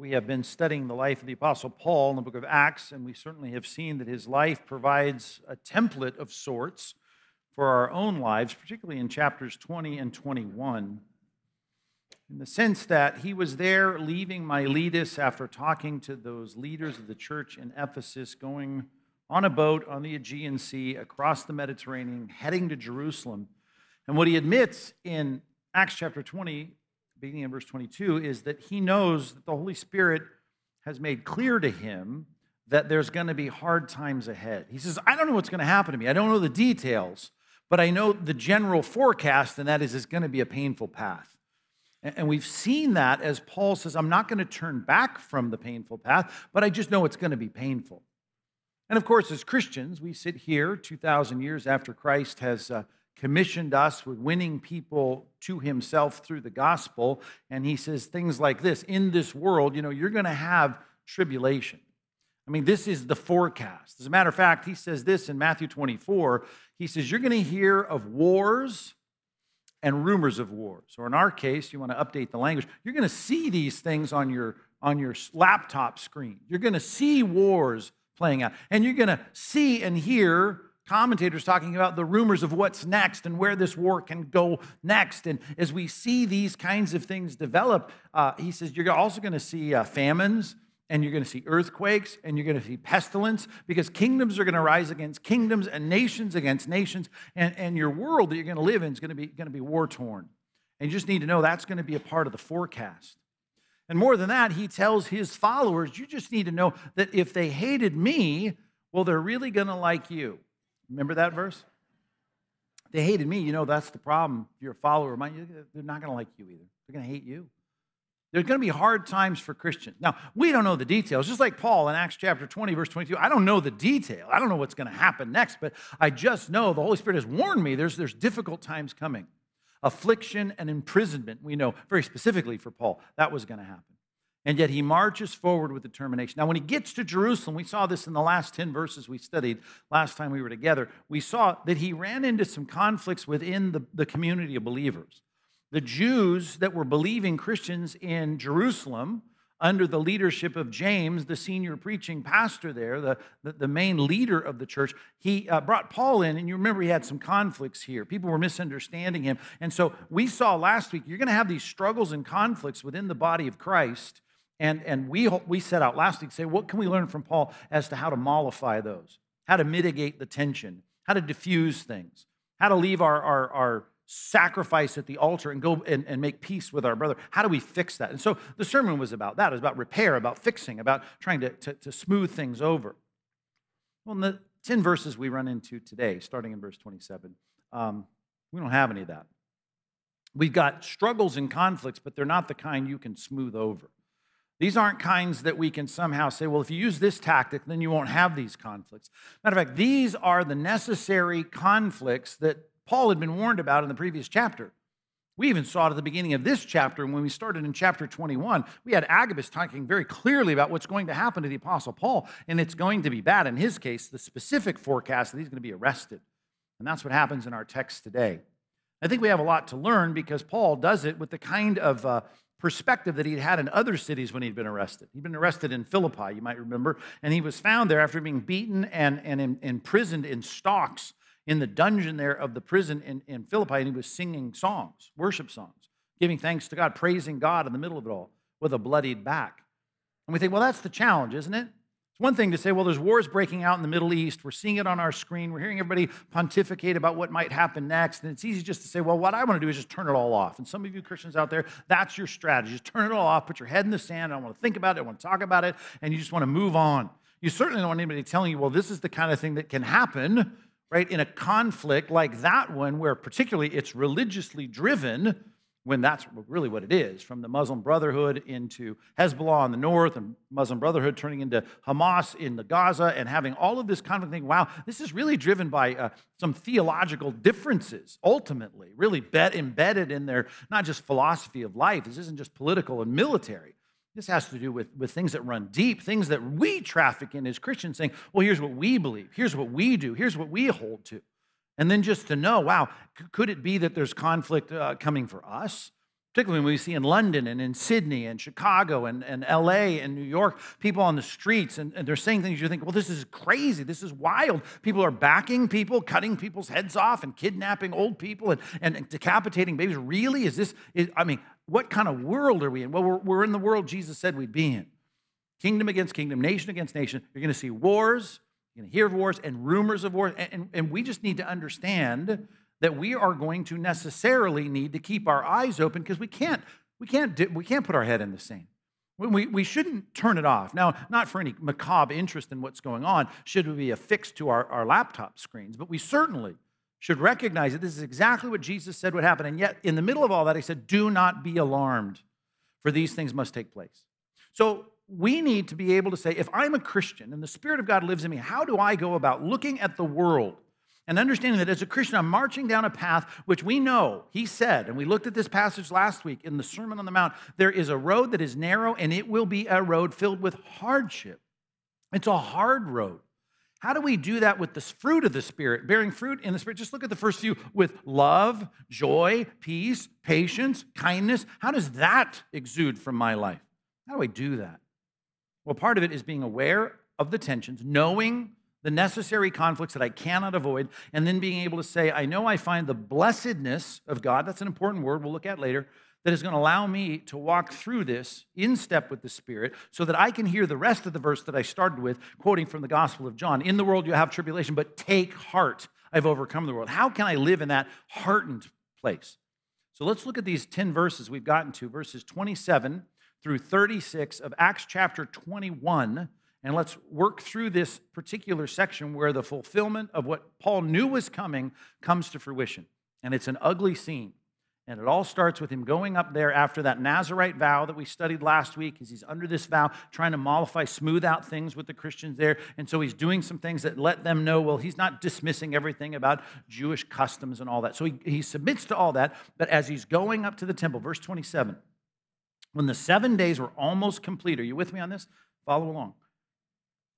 we have been studying the life of the Apostle Paul in the book of Acts, and we certainly have seen that his life provides a template of sorts for our own lives, particularly in chapters 20 and 21, in the sense that he was there leaving Miletus after talking to those leaders of the church in Ephesus, going on a boat on the Aegean Sea across the Mediterranean, heading to Jerusalem. And what he admits in Acts chapter 20 beginning in verse 22, is that he knows that the Holy Spirit has made clear to him that there's going to be hard times ahead. He says, I don't know what's going to happen to me. I don't know the details, but I know the general forecast, and that is it's going to be a painful path. And we've seen that as Paul says, I'm not going to turn back from the painful path, but I just know it's going to be painful. And of course, as Christians, we sit here 2,000 years after Christ has uh, commissioned us with winning people to himself through the gospel. And he says things like this In this world, you know, you're going to have tribulation. I mean, this is the forecast. As a matter of fact, he says this in Matthew 24. He says, You're going to hear of wars and rumors of wars. Or in our case, you want to update the language, you're going to see these things on your, on your laptop screen. You're going to see wars playing out. And you're going to see and hear commentators talking about the rumors of what's next and where this war can go next. And as we see these kinds of things develop, uh, he says you're also going to see uh, famines and you're going to see earthquakes and you're going to see pestilence because kingdoms are going to rise against kingdoms and nations against nations. And, and your world that you're going to live in is going to be, going to be war torn. And you just need to know that's going to be a part of the forecast. And more than that, he tells his followers, you just need to know that if they hated me, well, they're really going to like you. Remember that verse? They hated me. You know, that's the problem. If you're a follower of mine, they're not going to like you either. They're going to hate you. There's going to be hard times for Christians. Now, we don't know the details. Just like Paul in Acts chapter 20, verse 22, I don't know the detail. I don't know what's going to happen next, but I just know the Holy Spirit has warned me there's, there's difficult times coming. Affliction and imprisonment, we know very specifically for Paul, that was going to happen. And yet he marches forward with determination. Now, when he gets to Jerusalem, we saw this in the last 10 verses we studied last time we were together. We saw that he ran into some conflicts within the, the community of believers. The Jews that were believing Christians in Jerusalem, under the leadership of James, the senior preaching pastor there, the, the, the main leader of the church, he uh, brought Paul in, and you remember he had some conflicts here. People were misunderstanding him. And so we saw last week, you're going to have these struggles and conflicts within the body of Christ and, and we, we set out last week, to say, what can we learn from Paul as to how to mollify those, how to mitigate the tension, how to diffuse things, how to leave our, our, our sacrifice at the altar and go and, and make peace with our brother. How do we fix that? And so the sermon was about that. It was about repair, about fixing, about trying to, to, to smooth things over. Well, in the 10 verses we run into today, starting in verse 27, um, we don't have any of that. We've got struggles and conflicts, but they're not the kind you can smooth over. These aren't kinds that we can somehow say, well, if you use this tactic, then you won't have these conflicts. Matter of fact, these are the necessary conflicts that Paul had been warned about in the previous chapter. We even saw it at the beginning of this chapter when we started in chapter 21. We had Agabus talking very clearly about what's going to happen to the Apostle Paul, and it's going to be bad. In his case, the specific forecast that he's going to be arrested. And that's what happens in our text today. I think we have a lot to learn because Paul does it with the kind of uh, perspective that he'd had in other cities when he'd been arrested. He'd been arrested in Philippi, you might remember, and he was found there after being beaten and, and in, imprisoned in stocks in the dungeon there of the prison in, in Philippi, and he was singing songs, worship songs, giving thanks to God, praising God in the middle of it all with a bloodied back. And we think, well, that's the challenge, isn't it? One thing to say, well, there's wars breaking out in the Middle East. We're seeing it on our screen. We're hearing everybody pontificate about what might happen next. And it's easy just to say, well, what I want to do is just turn it all off. And some of you Christians out there, that's your strategy. Just turn it all off, put your head in the sand. I don't want to think about it. I want to talk about it. And you just want to move on. You certainly don't want anybody telling you, well, this is the kind of thing that can happen, right, in a conflict like that one, where particularly it's religiously driven when that's really what it is from the Muslim Brotherhood into Hezbollah in the north and Muslim Brotherhood turning into Hamas in the Gaza and having all of this conflict. Thing, wow, this is really driven by uh, some theological differences, ultimately, really bet, embedded in their not just philosophy of life. This isn't just political and military. This has to do with, with things that run deep, things that we traffic in as Christians, saying, well, here's what we believe, here's what we do, here's what we hold to. And then just to know, wow, could it be that there's conflict uh, coming for us? particularly when we see in London and in Sydney and Chicago and, and LA and New York, people on the streets and, and they're saying things you think, well, this is crazy. This is wild. People are backing people, cutting people's heads off, and kidnapping old people and, and, decapitating babies. Really? Is this, is, I mean, what kind of world are we in? Well, we're, we're in the world Jesus said we'd be in kingdom against kingdom, nation against nation. You're going to see wars, going to hear of wars and rumors of wars. And, and, and we just need to understand that we are going to necessarily need to keep our eyes open because we can't, we can't, we can't put our head in the sand. We, we shouldn't turn it off. Now, not for any macabre interest in what's going on, should we be affixed to our, our laptop screens, but we certainly should recognize that this is exactly what Jesus said would happen. And yet, in the middle of all that, he said, Do not be alarmed, for these things must take place. So, we need to be able to say, if I'm a Christian and the Spirit of God lives in me, how do I go about looking at the world and understanding that as a Christian, I'm marching down a path which we know, he said, and we looked at this passage last week in the Sermon on the Mount, there is a road that is narrow and it will be a road filled with hardship. It's a hard road. How do we do that with the fruit of the Spirit, bearing fruit in the Spirit? Just look at the first few with love, joy, peace, patience, kindness. How does that exude from my life? How do I do that? Well, part of it is being aware of the tensions, knowing the necessary conflicts that I cannot avoid, and then being able to say, I know I find the blessedness of God, that's an important word we'll look at later, that is going to allow me to walk through this in step with the Spirit so that I can hear the rest of the verse that I started with, quoting from the Gospel of John In the world you have tribulation, but take heart, I've overcome the world. How can I live in that heartened place? So let's look at these 10 verses we've gotten to, verses 27 through 36 of Acts chapter 21 and let's work through this particular section where the fulfillment of what Paul knew was coming comes to fruition. And it's an ugly scene. And it all starts with him going up there after that Nazarite vow that we studied last week, as he's under this vow, trying to mollify, smooth out things with the Christians there. And so he's doing some things that let them know, well, he's not dismissing everything about Jewish customs and all that. So he, he submits to all that. But as he's going up to the temple, verse 27, when the seven days were almost complete, are you with me on this? Follow along.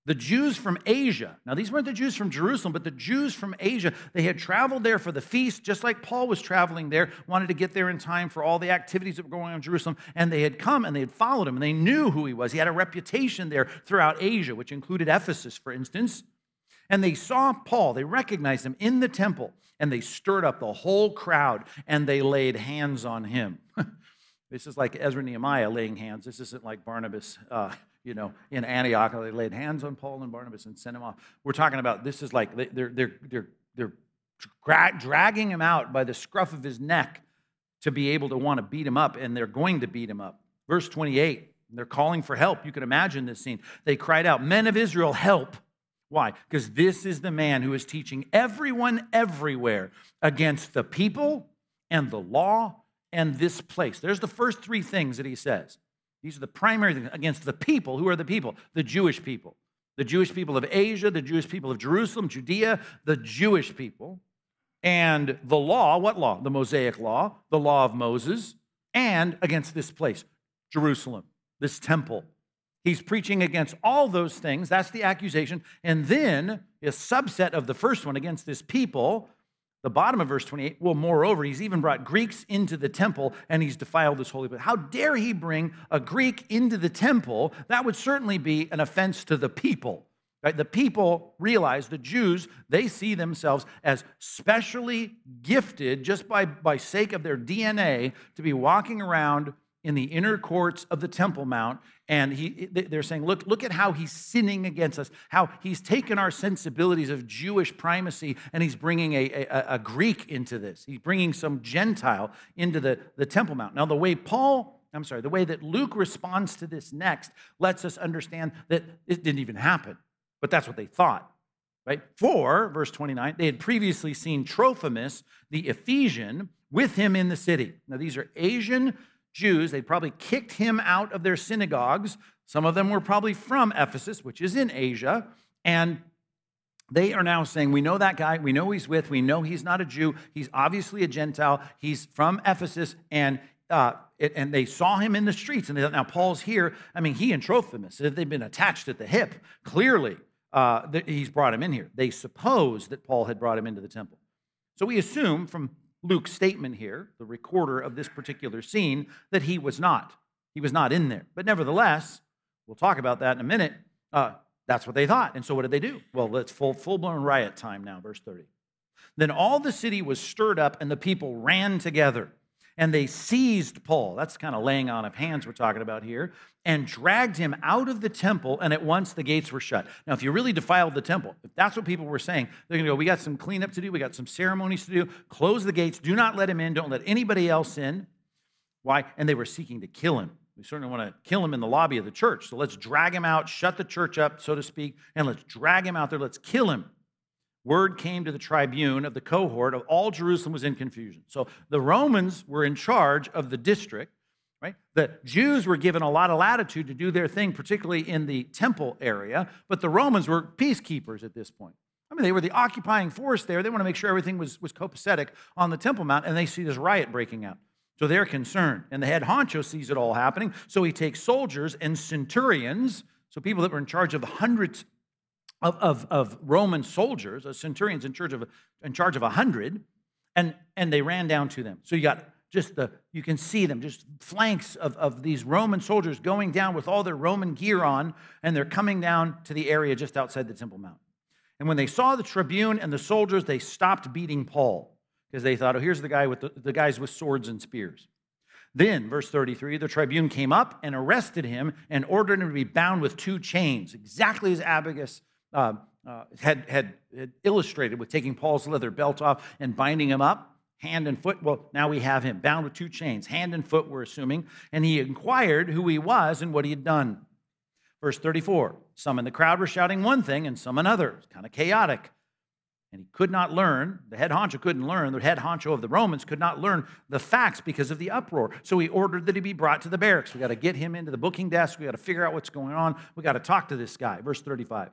The Jews from Asia, now these weren't the Jews from Jerusalem, but the Jews from Asia, they had traveled there for the feast, just like Paul was traveling there, wanted to get there in time for all the activities that were going on in Jerusalem. And they had come and they had followed him and they knew who he was. He had a reputation there throughout Asia, which included Ephesus, for instance. And they saw Paul, they recognized him in the temple, and they stirred up the whole crowd and they laid hands on him. this is like Ezra Nehemiah laying hands. This isn't like Barnabas. Uh, you know, in Antioch, they laid hands on Paul and Barnabas and sent him off. We're talking about this is like they're, they're, they're, they're dragging him out by the scruff of his neck to be able to want to beat him up, and they're going to beat him up. Verse 28, they're calling for help. You can imagine this scene. They cried out, Men of Israel, help. Why? Because this is the man who is teaching everyone everywhere against the people and the law and this place. There's the first three things that he says. These are the primary things against the people. Who are the people? The Jewish people. The Jewish people of Asia, the Jewish people of Jerusalem, Judea, the Jewish people. And the law, what law? The Mosaic law, the law of Moses, and against this place, Jerusalem, this temple. He's preaching against all those things. That's the accusation. And then a subset of the first one against this people the bottom of verse 28, well, moreover, he's even brought Greeks into the temple and he's defiled this holy place. How dare he bring a Greek into the temple? That would certainly be an offense to the people. Right? The people realize, the Jews, they see themselves as specially gifted just by, by sake of their DNA to be walking around in the inner courts of the Temple Mount, and he, they're saying, look, look at how he's sinning against us, how he's taken our sensibilities of Jewish primacy and he's bringing a, a, a Greek into this. He's bringing some Gentile into the, the Temple Mount. Now, the way Paul, I'm sorry, the way that Luke responds to this next lets us understand that it didn't even happen, but that's what they thought. Right? For, verse 29, they had previously seen Trophimus, the Ephesian, with him in the city. Now, these are Asian Jews. They probably kicked him out of their synagogues. Some of them were probably from Ephesus, which is in Asia. And they are now saying, We know that guy. We know he's with. We know he's not a Jew. He's obviously a Gentile. He's from Ephesus. And uh, it, and they saw him in the streets. And they now Paul's here. I mean, he and Trophimus, they've been attached at the hip. Clearly, uh, he's brought him in here. They suppose that Paul had brought him into the temple. So we assume from Luke's statement here, the recorder of this particular scene, that he was not. He was not in there. But nevertheless, we'll talk about that in a minute. Uh, that's what they thought. And so what did they do? Well, it's full, full-blown riot time now, verse 30. Then all the city was stirred up, and the people ran together. And they seized Paul, that's kind of laying on of hands we're talking about here, and dragged him out of the temple, and at once the gates were shut. Now, if you really defiled the temple, if that's what people were saying, they're going to go, We got some cleanup to do, we got some ceremonies to do, close the gates, do not let him in, don't let anybody else in. Why? And they were seeking to kill him. We certainly want to kill him in the lobby of the church. So let's drag him out, shut the church up, so to speak, and let's drag him out there. Let's kill him. Word came to the tribune of the cohort of all Jerusalem was in confusion. So the Romans were in charge of the district, right? The Jews were given a lot of latitude to do their thing, particularly in the temple area, but the Romans were peacekeepers at this point. I mean, they were the occupying force there. They want to make sure everything was, was copacetic on the Temple Mount, and they see this riot breaking out. So they're concerned. And the head honcho sees it all happening. So he takes soldiers and centurions, so people that were in charge of hundreds of, of, of Roman soldiers, a centurions in charge of in charge of a hundred, and, and they ran down to them. So you got just the you can see them just flanks of, of these roman soldiers going down with all their roman gear on and they're coming down to the area just outside the temple mount and when they saw the tribune and the soldiers they stopped beating paul because they thought, oh, here's the guy with the, the guys with swords and spears. Then, verse 33, the tribune came up and arrested him and ordered him to be bound with two chains, exactly as Agabus uh, uh, had, had, had illustrated with taking Paul's leather belt off and binding him up, hand and foot. Well, now we have him bound with two chains, hand and foot, we're assuming. And he inquired who he was and what he had done. Verse 34 Some in the crowd were shouting one thing and some another. Kind of chaotic and he could not learn, the head honcho couldn't learn, the head honcho of the Romans could not learn the facts because of the uproar. So he ordered that he be brought to the barracks. We got to get him into the booking desk. We got to figure out what's going on. We got to talk to this guy. Verse 35.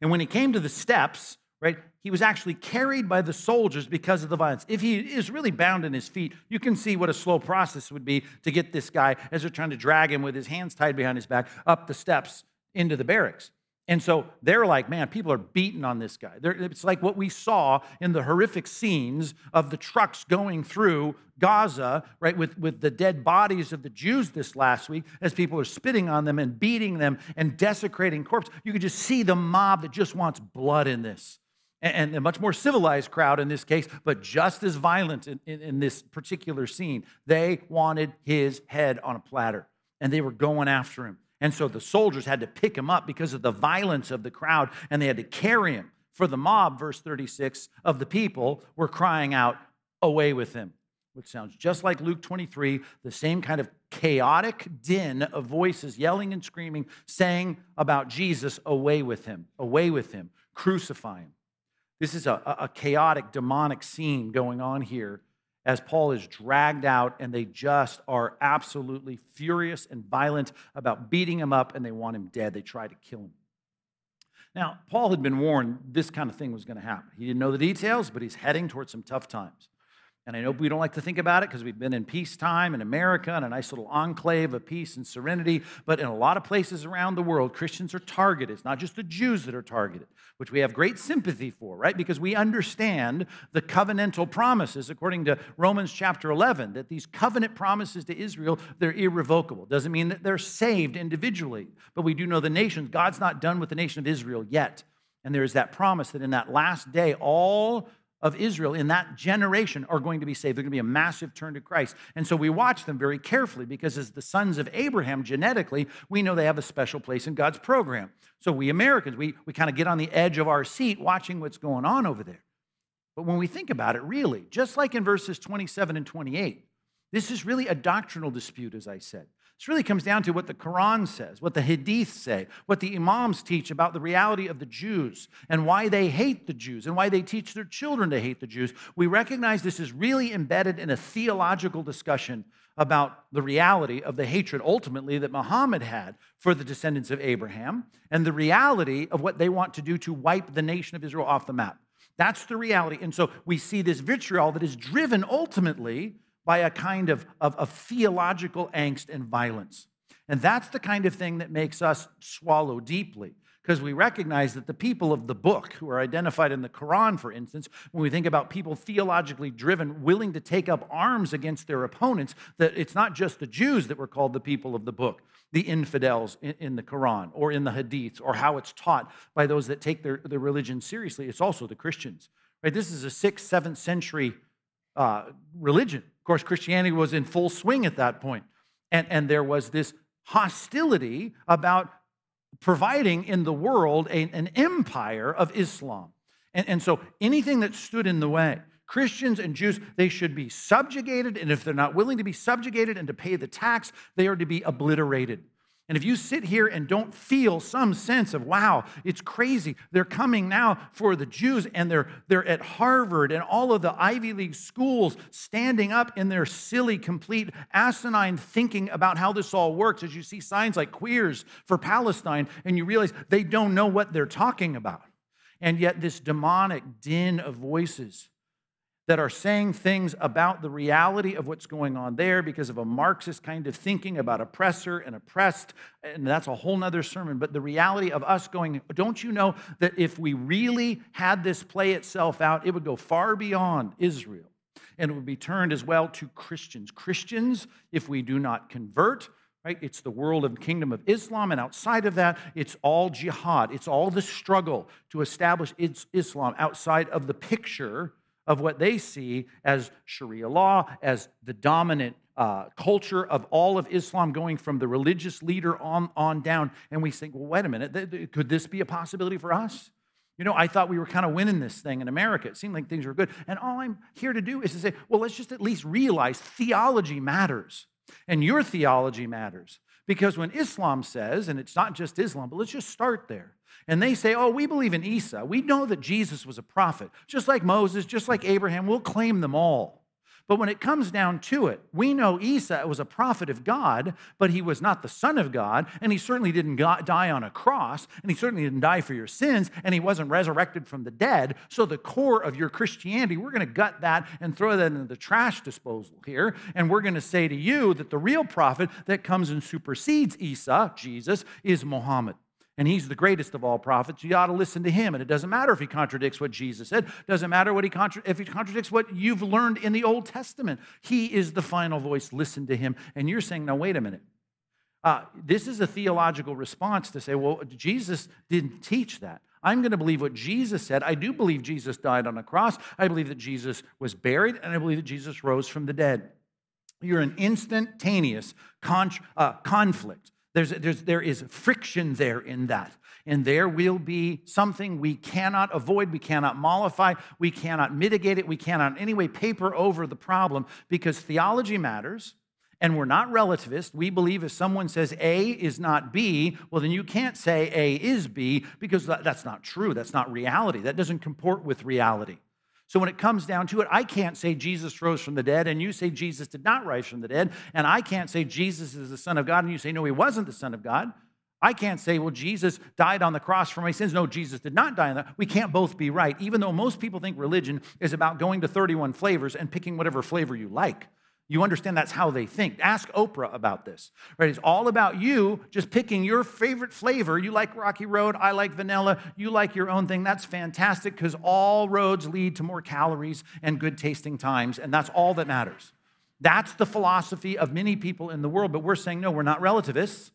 And when he came to the steps, right, he was actually carried by the soldiers because of the violence. If he is really bound in his feet, you can see what a slow process would be to get this guy, as they're trying to drag him with his hands tied behind his back, up the steps into the barracks. And so they're like, man, people are beating on this guy. They're, it's like what we saw in the horrific scenes of the trucks going through Gaza, right, with, with the dead bodies of the Jews this last week, as people are spitting on them and beating them and desecrating corpses. You could just see the mob that just wants blood in this. And, a much more civilized crowd in this case, but just as violent in, in, in this particular scene. They wanted his head on a platter, and they were going after him. And so the soldiers had to pick him up because of the violence of the crowd, and they had to carry him. For the mob, verse 36, of the people were crying out, Away with him, which sounds just like Luke 23, the same kind of chaotic din of voices yelling and screaming, saying about Jesus, Away with him, away with him, crucify him. This is a, a chaotic, demonic scene going on here as Paul is dragged out, and they just are absolutely furious and violent about beating him up, and they want him dead. They try to kill him. Now, Paul had been warned this kind of thing was going to happen. He didn't know the details, but he's heading towards some tough times. And I know we don't like to think about it because we've been in peacetime in America and a nice little enclave of peace and serenity. But in a lot of places around the world, Christians are targeted. It's not just the Jews that are targeted, which we have great sympathy for, right? Because we understand the covenantal promises, according to Romans chapter 11, that these covenant promises to Israel, they're irrevocable. Doesn't mean that they're saved individually, but we do know the nations, God's not done with the nation of Israel yet. And there is that promise that in that last day, all of Israel in that generation are going to be saved. They're going to be a massive turn to Christ. And so we watch them very carefully because, as the sons of Abraham, genetically, we know they have a special place in God's program. So we Americans, we, we kind of get on the edge of our seat watching what's going on over there. But when we think about it, really, just like in verses 27 and 28, this is really a doctrinal dispute, as I said. This really comes down to what the Quran says, what the Hadith say, what the Imams teach about the reality of the Jews and why they hate the Jews and why they teach their children to hate the Jews. We recognize this is really embedded in a theological discussion about the reality of the hatred ultimately that Muhammad had for the descendants of Abraham and the reality of what they want to do to wipe the nation of Israel off the map. That's the reality. And so we see this vitriol that is driven ultimately by a kind of, of, of theological angst and violence. And that's the kind of thing that makes us swallow deeply because we recognize that the people of the book, who are identified in the Quran, for instance, when we think about people theologically driven, willing to take up arms against their opponents, that it's not just the Jews that were called the people of the book, the infidels in, the Quran or in the Hadiths, or how it's taught by those that take their, their religion seriously. It's also the Christians. Right? This is a sixth, seventh century uh, religion. Of course, Christianity was in full swing at that point. And, and there was this hostility about providing in the world a, an empire of Islam. And, and so anything that stood in the way, Christians and Jews, they should be subjugated. And if they're not willing to be subjugated and to pay the tax, they are to be obliterated. And if you sit here and don't feel some sense of, wow, it's crazy, they're coming now for the Jews and they're, they're at Harvard and all of the Ivy League schools standing up in their silly, complete, asinine thinking about how this all works as you see signs like queers for Palestine and you realize they don't know what they're talking about. And yet, this demonic din of voices that are saying things about the reality of what's going on there because of a Marxist kind of thinking about oppressor and oppressed. And that's a whole nother sermon. But the reality of us going, don't you know that if we really had this play itself out, it would go far beyond Israel and it would be turned as well to Christians. Christians, if we do not convert, Right? It's the world of kingdom of Islam, and outside of that, it's all jihad. It's all the struggle to establish Islam outside of the picture of what they see as Sharia law, as the dominant uh, culture of all of Islam, going from the religious leader on, on down. And we think, well, wait a minute, th- th- could this be a possibility for us? You know, I thought we were kind of winning this thing in America. It seemed like things were good. And all I'm here to do is to say, well, let's just at least realize theology matters. And your theology matters. Because when Islam says, and it's not just Islam, but let's just start there and they say, Oh, we believe in Isa. We know that Jesus was a prophet, just like Moses, just like Abraham. We'll claim them all. But when it comes down to it, we know Isa was a prophet of God, but he was not the son of God, and he certainly didn't die on a cross, and he certainly didn't die for your sins, and he wasn't resurrected from the dead. So, the core of your Christianity, we're going to gut that and throw that into the trash disposal here. And we're going to say to you that the real prophet that comes and supersedes Isa, Jesus, is Muhammad and he's the greatest of all prophets. You ought to listen to him. And it doesn't matter if he contradicts what Jesus said. Doesn't matter what he contra- if he contradicts what you've learned in the Old Testament. He is the final voice. Listen to him. And you're saying, now, wait a minute. Uh, this is a theological response to say, well, Jesus didn't teach that. I'm going to believe what Jesus said. I do believe Jesus died on a cross. I believe that Jesus was buried, and I believe that Jesus rose from the dead. You're an instantaneous con- uh, conflict there's, there's, there is friction there in that. And there will be something we cannot avoid, we cannot mollify, we cannot mitigate it, we cannot in any way paper over the problem because theology matters. And we're not relativists. We believe if someone says A is not B, well, then you can't say A is B because that's not true. That's not reality. That doesn't comport with reality. So when it comes down to it, I can't say Jesus rose from the dead, and you say Jesus did not rise from the dead, and I can't say Jesus is the Son of God, and you say, no, he wasn't the Son of God. I can't say, well, Jesus died on the cross for my sins. No, Jesus did not die on that. We can't both be right, even though most people think religion is about going to 31 flavors and picking whatever flavor you like. You understand that's how they think. Ask Oprah about this. Right? It's all about you just picking your favorite flavor. You like Rocky Road, I like vanilla, you like your own thing. That's fantastic because all roads lead to more calories and good tasting times, and that's all that matters. That's the philosophy of many people in the world, but we're saying no, we're not relativists.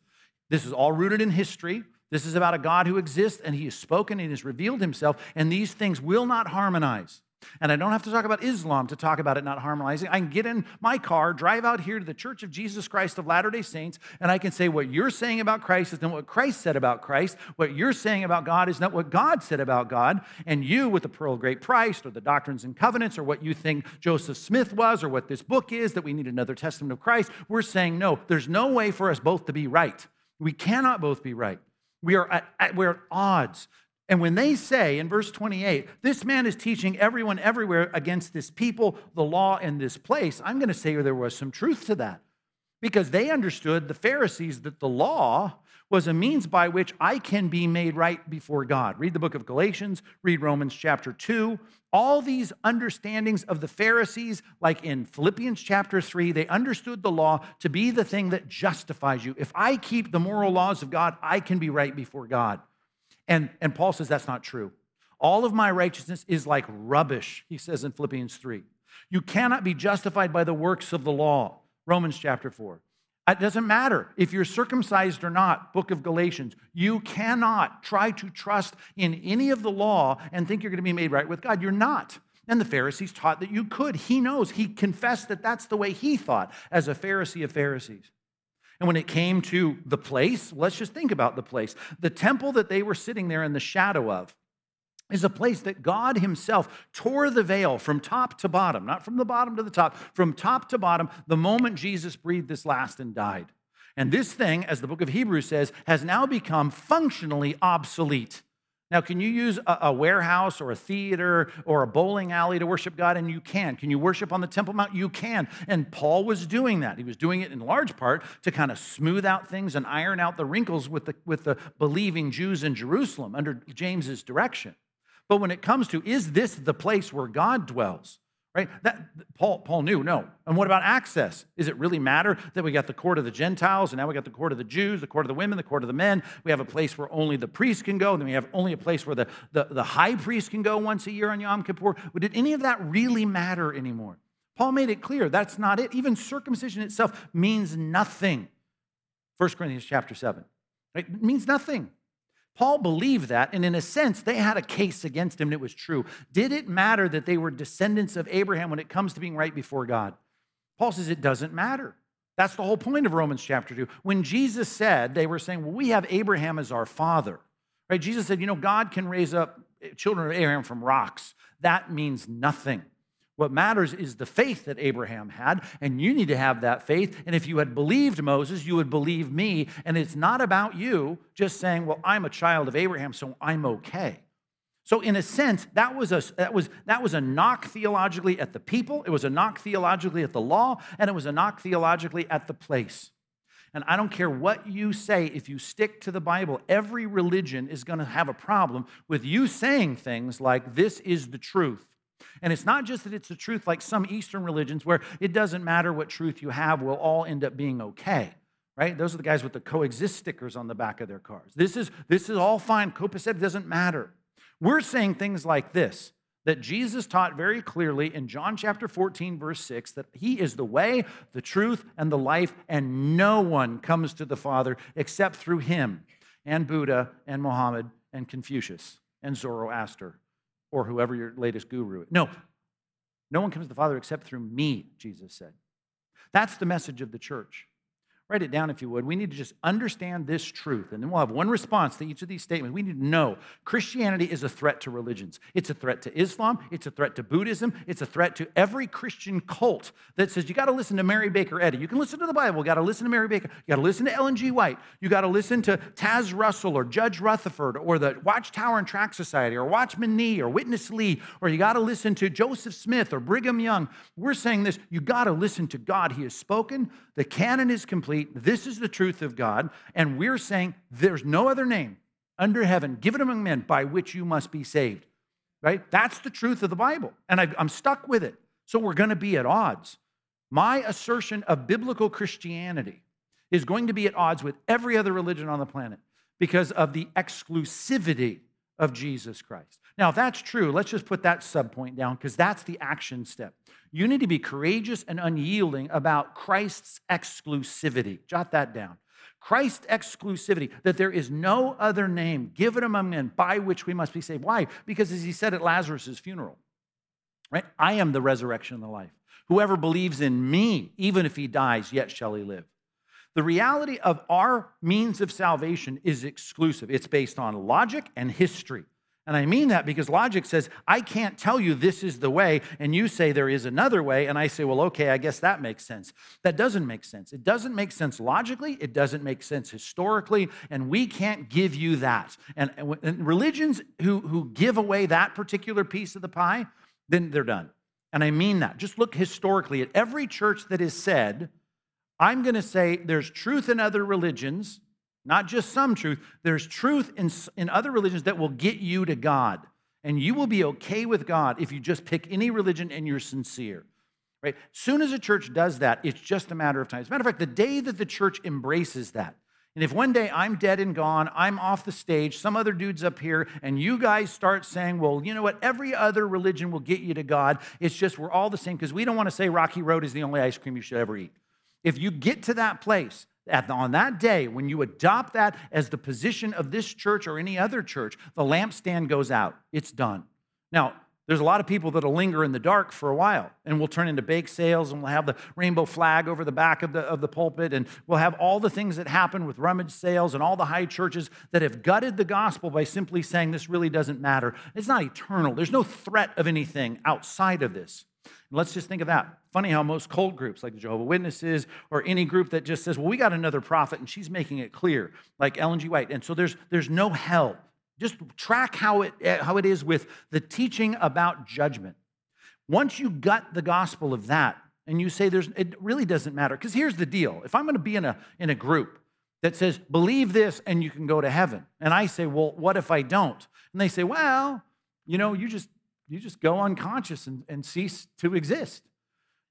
This is all rooted in history. This is about a God who exists and he has spoken and has revealed himself, and these things will not harmonize. And I don't have to talk about Islam to talk about it not harmonizing. I can get in my car, drive out here to the Church of Jesus Christ of Latter day Saints, and I can say what you're saying about Christ is not what Christ said about Christ. What you're saying about God is not what God said about God. And you, with the Pearl of Great Price or the Doctrines and Covenants or what you think Joseph Smith was or what this book is, that we need another testament of Christ, we're saying no, there's no way for us both to be right. We cannot both be right. We are at, at, we're at odds. And when they say in verse 28, this man is teaching everyone everywhere against this people, the law, and this place, I'm going to say there was some truth to that. Because they understood, the Pharisees, that the law was a means by which I can be made right before God. Read the book of Galatians, read Romans chapter 2. All these understandings of the Pharisees, like in Philippians chapter 3, they understood the law to be the thing that justifies you. If I keep the moral laws of God, I can be right before God. And, and Paul says that's not true. All of my righteousness is like rubbish, he says in Philippians 3. You cannot be justified by the works of the law, Romans chapter 4. It doesn't matter if you're circumcised or not, book of Galatians. You cannot try to trust in any of the law and think you're going to be made right with God. You're not. And the Pharisees taught that you could. He knows. He confessed that that's the way he thought as a Pharisee of Pharisees. And when it came to the place, let's just think about the place. The temple that they were sitting there in the shadow of is a place that God Himself tore the veil from top to bottom, not from the bottom to the top, from top to bottom, the moment Jesus breathed His last and died. And this thing, as the book of Hebrews says, has now become functionally obsolete. Now, can you use a, a, warehouse or a theater or a bowling alley to worship God? And you can. Can you worship on the Temple Mount? You can. And Paul was doing that. He was doing it in large part to kind of smooth out things and iron out the wrinkles with the, with the believing Jews in Jerusalem under James's direction. But when it comes to, is this the place where God dwells? Right? That Paul, Paul knew, no. And what about access? Is it really matter that we got the court of the Gentiles and now we got the court of the Jews, the court of the women, the court of the men? We have a place where only the priest can go, and then we have only a place where the, the, the high priest can go once a year on Yom Kippur. Did any of that really matter anymore? Paul made it clear that's not it. Even circumcision itself means nothing. 1 Corinthians chapter 7. Right? It means nothing. Paul believed that, and in a sense, they had a case against him, and it was true. Did it matter that they were descendants of Abraham when it comes to being right before God? Paul says it doesn't matter. That's the whole point of Romans chapter 2. When Jesus said, they were saying, Well, we have Abraham as our father. Right? Jesus said, You know, God can raise up children of Abraham from rocks. That means nothing. What matters is the faith that Abraham had, and you need to have that faith. And if you had believed Moses, you would believe me. And it's not about you just saying, Well, I'm a child of Abraham, so I'm okay. So, in a sense, that was a, that, was, that was a knock theologically at the people, it was a knock theologically at the law, and it was a knock theologically at the place. And I don't care what you say, if you stick to the Bible, every religion is going to have a problem with you saying things like, This is the truth. And it's not just that it's the truth like some Eastern religions where it doesn't matter what truth you have, we'll all end up being okay. Right? Those are the guys with the coexist stickers on the back of their cars. This is, this is all fine. Copa said it doesn't matter. We're saying things like this that Jesus taught very clearly in John chapter 14, verse 6, that he is the way, the truth, and the life, and no one comes to the Father except through him and Buddha and Muhammad and Confucius and Zoroaster or whoever your latest guru is. No, no one comes to the Father except through me, Jesus said. That's the message of the church. Write it down if you would. We need to just understand this truth, and then we'll have one response to each of these statements. We need to know Christianity is a threat to religions. It's a threat to Islam, it's a threat to Buddhism, it's a threat to every Christian cult that says you got to listen to Mary Baker Eddy. You can listen to the Bible, you got to listen to Mary Baker, you got to listen to Ellen G. White, you got to listen to Taze Russell or Judge Rutherford or the Watchtower and Tract Society or Watchman Nee or Witness Lee, or you got to listen to Joseph Smith or Brigham Young. We're saying this you got to listen to God. He has spoken, the canon is complete complete. This is the truth of God. And we're saying there's no other name under heaven given among men by which you must be saved. Right? That's the truth of the Bible. And i am stuck with it. So we're going to be at odds. My assertion of biblical Christianity is going to be at odds with every other religion on the planet because of the exclusivity of Jesus Christ. Now, if that's true, let's just put that subpoint down because that's the action step. You need to be courageous and unyielding about Christ's exclusivity. Jot that down. Christ's exclusivity, that there is no other name given among men by which we must be saved. Why? Because as he said at Lazarus' funeral, right? I am the resurrection and the life. Whoever believes in me, even if he dies, yet shall he live. The reality of our means of salvation is exclusive. It's based on logic and history. And I mean that because logic says, I can't tell you this is the way, and you say there is another way, and I say, well, okay, I guess that makes sense. That doesn't make sense. It doesn't make sense logically, it doesn't make sense historically, and we can't give you that. And, and religions who, who give away that particular piece of the pie, then they're done. And I mean that. Just look historically at every church that has said, I'm going to say there's truth in other religions, not just some truth. There's truth in, in other religions that will get you to God. And you will be okay with God if you just pick any religion and you're sincere. Right? Soon as a church does that, it's just a matter of time. As a matter of fact, the day that the church embraces that And if one day I'm dead and gone, I'm off the stage, some other dude's up here, and you guys start saying, well, you know what? Every other religion will get you to God. It's just we're all the same because we don't want to say Rocky Road is the only ice cream you should ever eat. If you get to that place, at, on that day, when you adopt that as the position of this church or any other church, the lampstand goes out. It's done. Now, there's a lot of people that'll linger in the dark for a while, and we'll turn into bake sales, and we'll have the rainbow flag over the back of the, of the pulpit, and we'll have all the things that happen with rummage sales and all the high churches that have gutted the gospel by simply saying this really doesn't matter. It's not eternal, there's no threat of anything outside of this. And let's just think of that. Funny how most cult groups, like the Jehovah Witnesses, or any group that just says, well, we got another prophet, and she's making it clear, like Ellen G. White. And so there's, there's no hell. Just track how it, how it is with the teaching about judgment. Once you gut the gospel of that, and you say there's, it really doesn't matter. Because here's the deal if I'm going to be in a, in a group that says, believe this and you can go to heaven, and I say, well, what if I don't? And they say, well, you know, you just, you just go unconscious and, and cease to exist.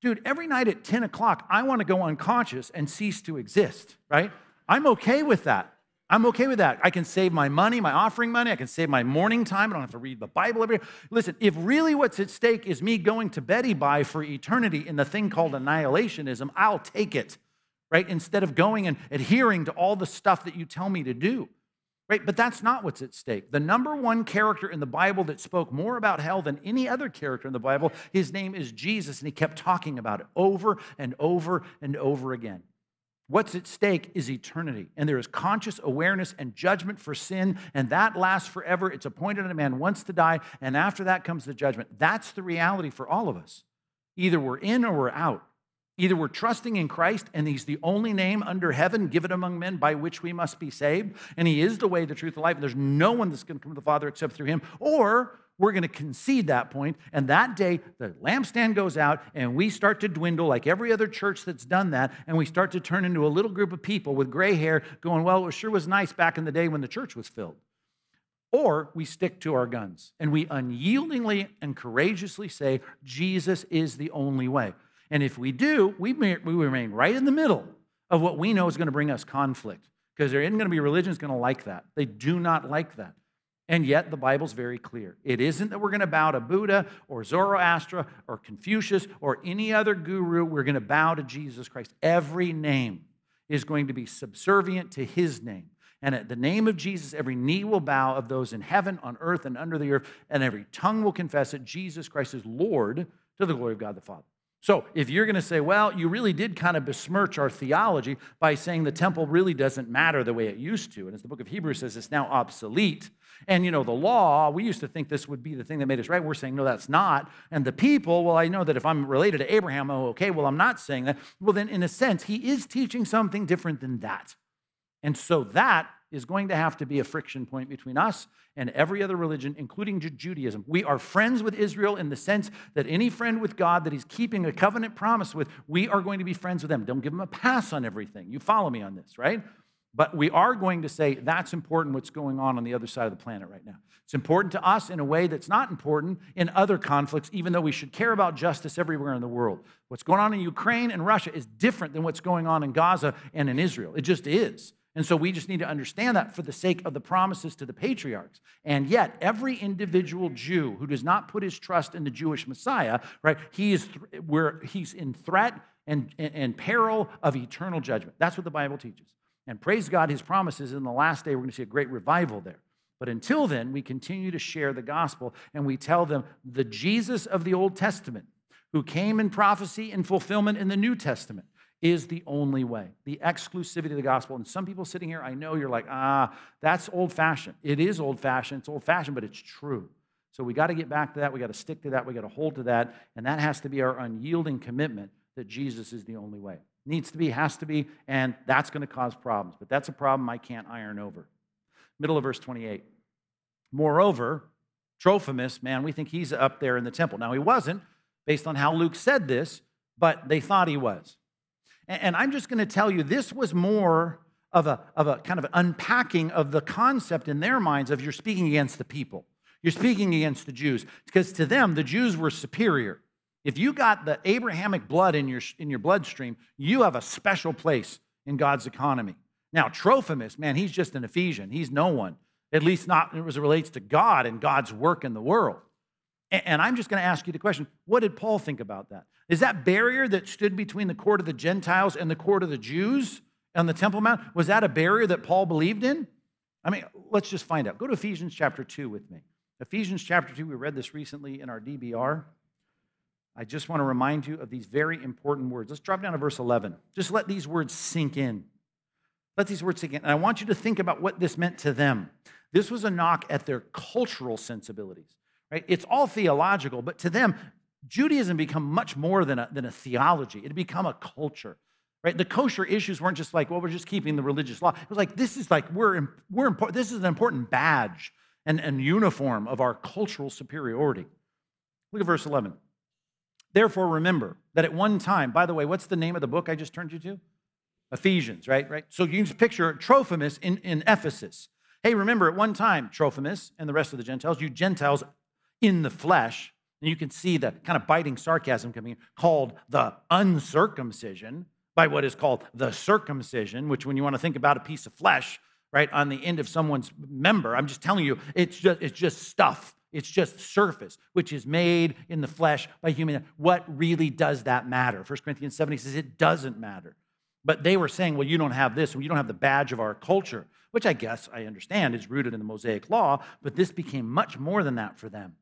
Dude, every night at 10 o'clock, I want to go unconscious and cease to exist, right? I'm okay with that. I'm okay with that. I can save my money, my offering money. I can save my morning time. I don't have to read the Bible every day. Listen, if really what's at stake is me going to Betty by for eternity in the thing called annihilationism, I'll take it, right? Instead of going and adhering to all the stuff that you tell me to do, right? But that's not what's at stake. The number one character in the Bible that spoke more about hell than any other character in the Bible, his name is Jesus, and he kept talking about it over and over and over again. What's at stake is eternity, and there is conscious awareness and judgment for sin, and that lasts forever. It's appointed a man once to die, and after that comes the judgment. That's the reality for all of us. Either we're in or we're out. Either we're trusting in Christ, and He's the only name under heaven given among men by which we must be saved, and He is the way, the truth, the life, and there's no one that's going to come to the Father except through Him, or we're going to concede that point, and that day the lampstand goes out, and we start to dwindle like every other church that's done that, and we start to turn into a little group of people with gray hair going, Well, it sure was nice back in the day when the church was filled. Or we stick to our guns and we unyieldingly and courageously say, Jesus is the only way. And if we do, we, may, we remain right in the middle of what we know is going to bring us conflict because there isn't going to be religions going to like that. They do not like that. And yet, the Bible's very clear. It isn't that we're going to bow to Buddha or Zoroaster or Confucius or any other guru. We're going to bow to Jesus Christ. Every name is going to be subservient to his name. And at the name of Jesus, every knee will bow of those in heaven, on earth, and under the earth, and every tongue will confess that Jesus Christ is Lord to the glory of God the Father. So, if you're going to say, well, you really did kind of besmirch our theology by saying the temple really doesn't matter the way it used to, and as the book of Hebrews says, it's now obsolete. And you know, the law, we used to think this would be the thing that made us right. We're saying, no, that's not. And the people, well, I know that if I'm related to Abraham, oh, okay, well, I'm not saying that. Well, then, in a sense, he is teaching something different than that. And so that is going to have to be a friction point between us and every other religion, including Judaism. We are friends with Israel in the sense that any friend with God that he's keeping a covenant promise with, we are going to be friends with them. Don't give them a pass on everything. You follow me on this, right? But we are going to say that's important what's going on on the other side of the planet right now. It's important to us in a way that's not important in other conflicts, even though we should care about justice everywhere in the world. What's going on in Ukraine and Russia is different than what's going on in Gaza and in Israel. It just is. And so we just need to understand that for the sake of the promises to the patriarchs. And yet, every individual Jew who does not put his trust in the Jewish Messiah, right, he is th- where he's in threat and, and, and peril of eternal judgment. That's what the Bible teaches. And praise God, his promises in the last day, we're going to see a great revival there. But until then, we continue to share the gospel and we tell them the Jesus of the Old Testament, who came in prophecy and fulfillment in the New Testament is the only way, the exclusivity of the gospel. And some people sitting here, I know you're like, ah, that's old fashioned. It is old fashioned, it's old fashioned, but it's true. So we got to get back to that. We got to stick to that. We got to hold to that. And that has to be our unyielding commitment that Jesus is the only way. Needs to be, has to be, and that's going to cause problems. But that's a problem I can't iron over. Middle of verse 28. Moreover, Trophimus, man, we think he's up there in the temple. Now, he wasn't, based on how Luke said this, but they thought he was. And I'm just going to tell you, this was more of a, of a kind of unpacking of the concept in their minds of you're speaking against the people. You're speaking against the Jews. Because to them, the Jews were superior. If you got the Abrahamic blood in your, in your bloodstream, you have a special place in God's economy. Now, Trophimus, man, he's just an Ephesian. He's no one, at least not as it relates to God and God's work in the world. And I'm just going to ask you the question what did Paul think about that? Is that barrier that stood between the court of the Gentiles and the court of the Jews on the Temple Mount, was that a barrier that Paul believed in? I mean, let's just find out. Go to Ephesians chapter 2 with me. Ephesians chapter 2, we read this recently in our DBR. I just want to remind you of these very important words. Let's drop down to verse 11. Just let these words sink in. Let these words sink in. And I want you to think about what this meant to them. This was a knock at their cultural sensibilities, right? It's all theological, but to them, Judaism become much more than a, than a theology. It had become a culture, right? The kosher issues weren't just like, well, we're just keeping the religious law. It was like, this is like, we're, we're important. This is an important badge and, and uniform of our cultural superiority. Look at verse 11. Therefore, remember that at one time, by the way, what's the name of the book I just turned you to? Ephesians, right? Right. So you can just picture Trophimus in, in Ephesus. Hey, remember at one time, Trophimus and the rest of the Gentiles, you Gentiles in the flesh, and you can see the kind of biting sarcasm coming in, called the uncircumcision by what is called the circumcision, which when you want to think about a piece of flesh, right, on the end of someone's member, I'm just telling you, it's just, it's just stuff it's just surface, which is made in the flesh by human. What really does that matter? 1 Corinthians 7 says it doesn't matter. But they were saying, well, you don't have this, and you don't have the badge of our culture, which I guess I understand is rooted in the Mosaic law, but this became much more than that for them.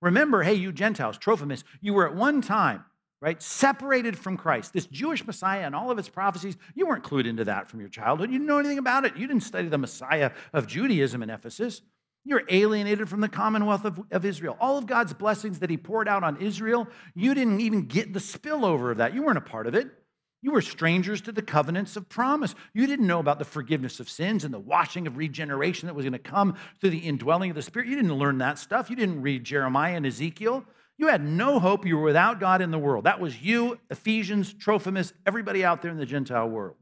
Remember, hey, you Gentiles, Trophimus, you were at one time, right, separated from Christ. This Jewish Messiah and all of its prophecies, you weren't clued into that from your childhood. You didn't know anything about it. You didn't study the Messiah of Judaism in Ephesus. You're alienated from the commonwealth of, of, Israel. All of God's blessings that He poured out on Israel, you didn't even get the spillover of that. You weren't a part of it. You were strangers to the covenants of promise. You didn't know about the forgiveness of sins and the washing of regeneration that was going to come through the indwelling of the Spirit. You didn't learn that stuff. You didn't read Jeremiah and Ezekiel. You had no hope. You were without God in the world. That was you, Ephesians, Trophimus, everybody out there in the Gentile world.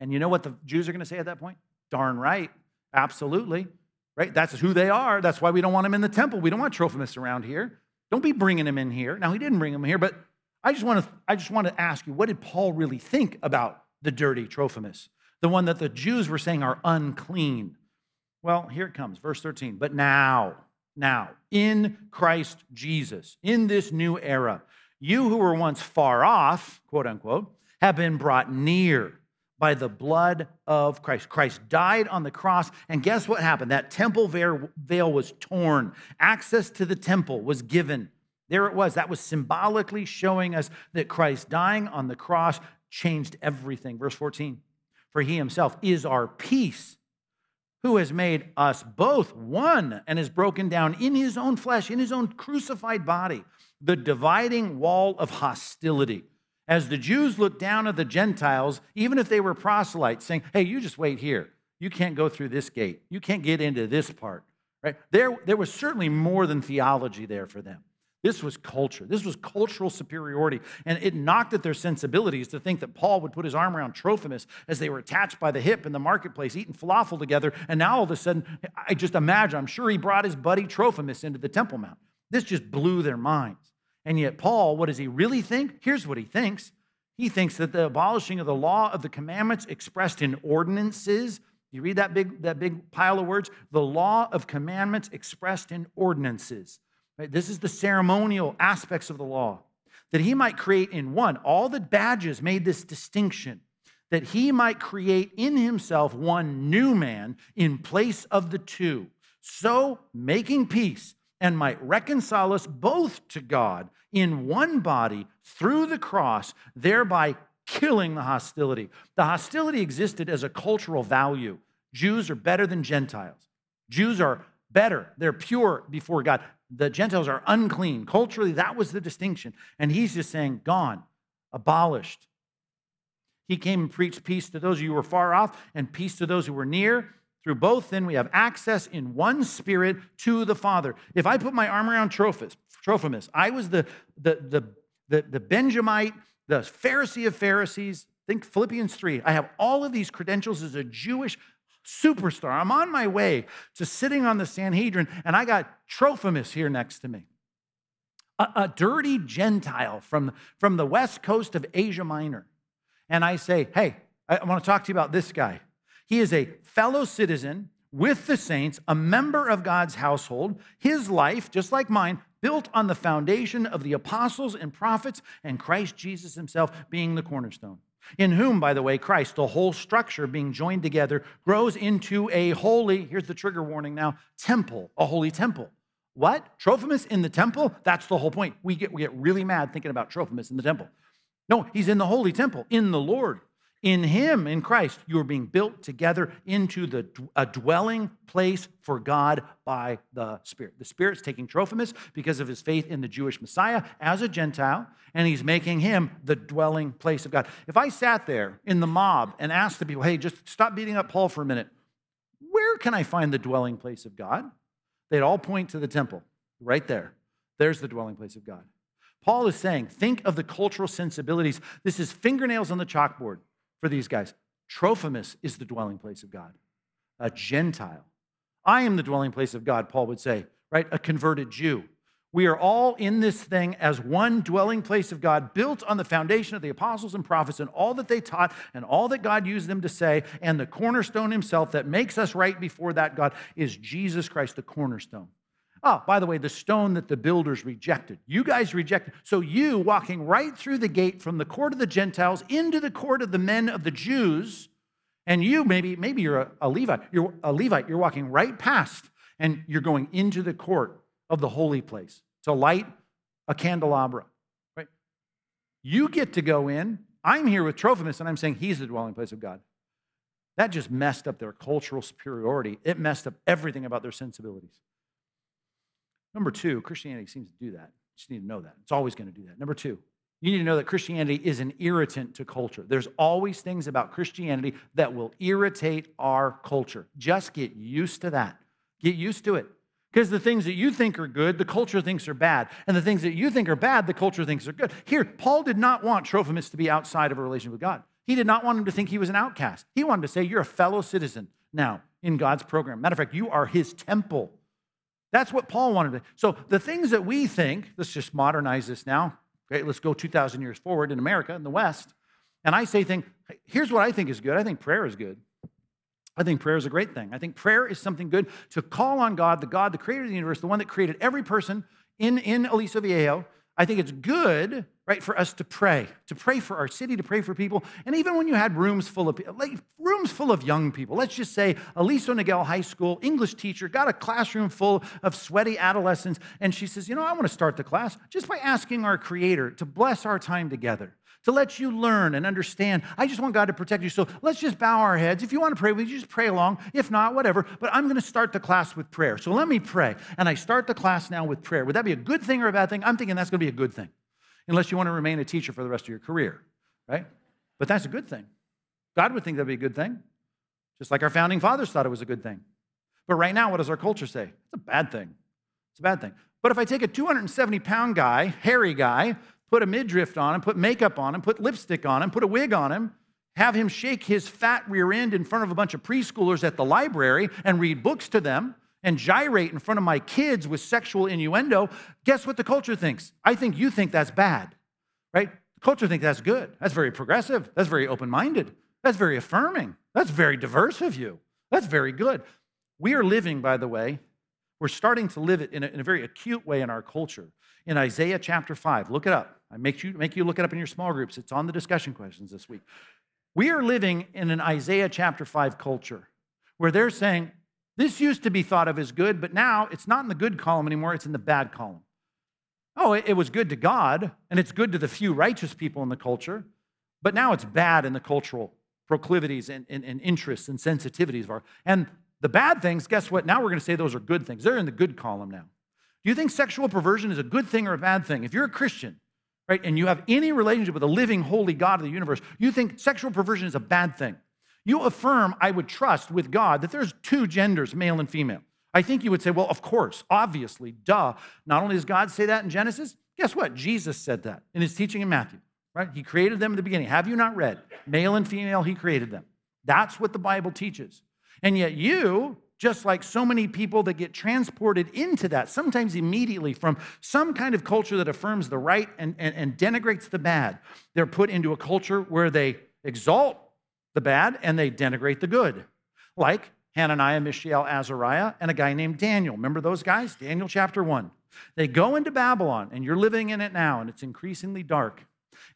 And you know what the Jews are going to say at that point? Darn right. Absolutely right? That's who they are. That's why we don't want them in the temple. We don't want Trophimus around here. Don't be bringing him in here. Now, he didn't bring him here, but I just want to, I just want to ask you, what did Paul really think about the dirty Trophimus, the one that the Jews were saying are unclean? Well, here it comes, verse 13. But now, now, in Christ Jesus, in this new era, you who were once far off, quote unquote, have been brought near by the blood of Christ. Christ died on the cross, and guess what happened? That temple veil was torn. Access to the temple was given. There it was. That was symbolically showing us that Christ dying on the cross changed everything. Verse 14 For he himself is our peace, who has made us both one and has broken down in his own flesh, in his own crucified body, the dividing wall of hostility as the Jews looked down at the Gentiles, even if they were proselytes, saying, hey, you just wait here. You can't go through this gate. You can't get into this part. Right? There, there was certainly more than theology there for them. This was culture. This was cultural superiority. And it knocked at their sensibilities to think that Paul would put his arm around Trophimus as they were attached by the hip in the marketplace, eating falafel together. And now all of a sudden, I just imagine, I'm sure he brought his buddy Trophimus into the Temple Mount. This just blew their minds. And yet, Paul, what does he really think? Here's what he thinks he thinks that the abolishing of the law of the commandments expressed in ordinances, you read that big, that big pile of words? The law of commandments expressed in ordinances. Right? This is the ceremonial aspects of the law. That he might create in one, all the badges made this distinction, that he might create in himself one new man in place of the two. So, making peace and might reconcile us both to God in one body through the cross, thereby killing the hostility. The hostility existed as a cultural value. Jews are better than Gentiles. Jews are better, they're pure before God. The Gentiles are unclean. Culturally, that was the distinction. And he's just saying, gone, abolished. He came and preached peace to those who were far off and peace to those who were near. Through both, then, we have access in one spirit to the Father. If I put my arm around Trophimus, Trophimus I was the, the, the, the, the Benjamite, the Pharisee of Pharisees. Think Philippians 3. I have all of these credentials as a Jewish superstar. I'm on my way to sitting on the Sanhedrin, and I got Trophimus here next to me. A, a dirty Gentile from, from the west coast of Asia Minor. And I say, hey, I want to talk to you about this guy. He is a fellow citizen with the saints, a member of God's household. His life, just like mine, built on the foundation of the apostles and prophets and Christ Jesus himself being the cornerstone. In whom, by the way, Christ, the whole structure being joined together, grows into a holy, here's the trigger warning now, temple, a holy temple. What? Trophimus in the temple? That's the whole point. We get, we get really mad thinking about Trophimus in the temple. No, he's in the holy temple, in the Lord. In him, in Christ, you are being built together into the, a dwelling place for God by the Spirit. The Spirit's taking Trophimus because of his faith in the Jewish Messiah as a Gentile, and he's making him the dwelling place of God. If I sat there in the mob and asked the people, hey, just stop beating up Paul for a minute, where can I find the dwelling place of God? They'd all point to the temple, right there. There's the dwelling place of God. Paul is saying, think of the cultural sensibilities. This is fingernails on the chalkboard for these guys. Trophimus is the dwelling place of God, a Gentile. I am the dwelling place of God, Paul would say, right? A converted Jew. We are all in this thing as one dwelling place of God, built on the foundation of the apostles and prophets and all that they taught and all that God used them to say. And the cornerstone himself that makes us right before that God is Jesus Christ, the cornerstone. Oh, by the way, the stone that the builders rejected. You guys rejected. So you walking right through the gate from the court of the Gentiles into the court of the men of the Jews, and you maybe maybe you're a, a Levite. You're a Levite. You're walking right past, and you're going into the court of the holy place to light a candelabra. Right? You get to go in. I'm here with Trophimus, and I'm saying he's the dwelling place of God. That just messed up their cultural superiority. It messed up everything about their sensibilities. Number two, Christianity seems to do that. You just need to know that. It's always going to do that. Number two, you need to know that Christianity is an irritant to culture. There's always things about Christianity that will irritate our culture. Just get used to that. Get used to it. Because the things that you think are good, the culture thinks are bad. And the things that you think are bad, the culture thinks are good. Here, Paul did not want Trophimus to be outside of a relationship with God. He did not want him to think he was an outcast. He wanted to say, You're a fellow citizen now in God's program. Matter of fact, you are his temple. That's what Paul wanted to. So the things that we think, let's just modernize this now. Okay, let's go 2,000 years forward in America, in the West. And I say, thing, here's what I think is good. I think prayer is good. I think prayer is a great thing. I think prayer is something good to call on God, the God, the creator of the universe, the one that created every person in, in Aliso Viejo, I think it's good, right, for us to pray, to pray for our city, to pray for people. And even when you had rooms full of like, rooms full of young people, let's just say Aliso Niguel High School English teacher got a classroom full of sweaty adolescents, and she says, you know, I want to start the class just by asking our Creator to bless our time together to let you learn and understand. I just want God to protect you. So let's just bow our heads. If you want to pray, we just pray along. If not, whatever. But I'm going to start the class with prayer. So let me pray. And I start the class now with prayer. Would that be a good thing or a bad thing? I'm thinking that's going to be a good thing, unless you want to remain a teacher for the rest of your career, right? But that's a good thing. God would think that'd be a good thing, just like our founding fathers thought it was a good thing. But right now, what does our culture say? It's a bad thing. It's a bad thing. But if I take a 270 pound guy, hairy guy, put a midriff on him, put makeup on him, put lipstick on him, put a wig on him, have him shake his fat rear end in front of a bunch of preschoolers at the library and read books to them and gyrate in front of my kids with sexual innuendo, guess what the culture thinks? I think you think that's bad, right? The culture thinks that's good. That's very progressive. That's very open minded. That's very affirming. That's very diverse of you. That's very good. We are living, by the way, we're starting to live it in a, in a very acute way in our culture. In Isaiah chapter 5, look it up. I make you, make you look it up in your small groups. It's on the discussion questions this week. We are living in an Isaiah chapter 5 culture where they're saying, this used to be thought of as good, but now it's not in the good column anymore, it's in the bad column. Oh, it, was good to God, and it's good to the few righteous people in the culture, but now it's bad in the cultural proclivities and, and, and interests and sensitivities of our. And the bad things, guess what? Now we're going to say those are good things. They're in the good column now. Do you think sexual perversion is a good thing or a bad thing? If you're a Christian, right, and you have any relationship with a living, holy God of the universe, you think sexual perversion is a bad thing. You affirm, I would trust with God that there's two genders, male and female. I think you would say, well, of course, obviously, duh. Not only does God say that in Genesis, guess what? Jesus said that in his teaching in Matthew, right? He created them in the beginning. Have you not read? Male and female, he created them. That's what the Bible teaches. And yet you just like so many people that get transported into that, sometimes immediately from some kind of culture that affirms the right and, and, and, denigrates the bad. They're put into a culture where they exalt the bad and they denigrate the good. like Hananiah, Mishael, Azariah, and a guy named Daniel. Remember those guys? Daniel chapter 1. They go into Babylon, and you're living in it now, and it's increasingly dark.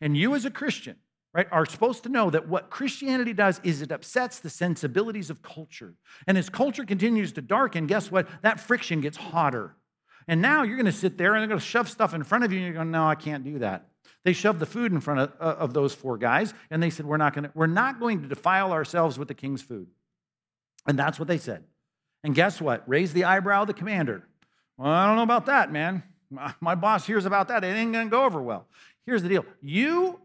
And you, as a Christian, right, are supposed to know that what Christianity does is it upsets the sensibilities of culture. And as culture continues to darken, guess what? That friction gets hotter. And now you're going to sit there and they're going to shove stuff in front of you, and you're going, no, I can't do that. They shoved the food in front of, uh, of those four guys, and they said, we're not, going to, we're not going to defile ourselves with the king's food. And that's what they said. And guess what? Raise the eyebrow of the commander. Well, I don't know about that, man. My boss hears about that. It ain't going to go over well. Here's the deal you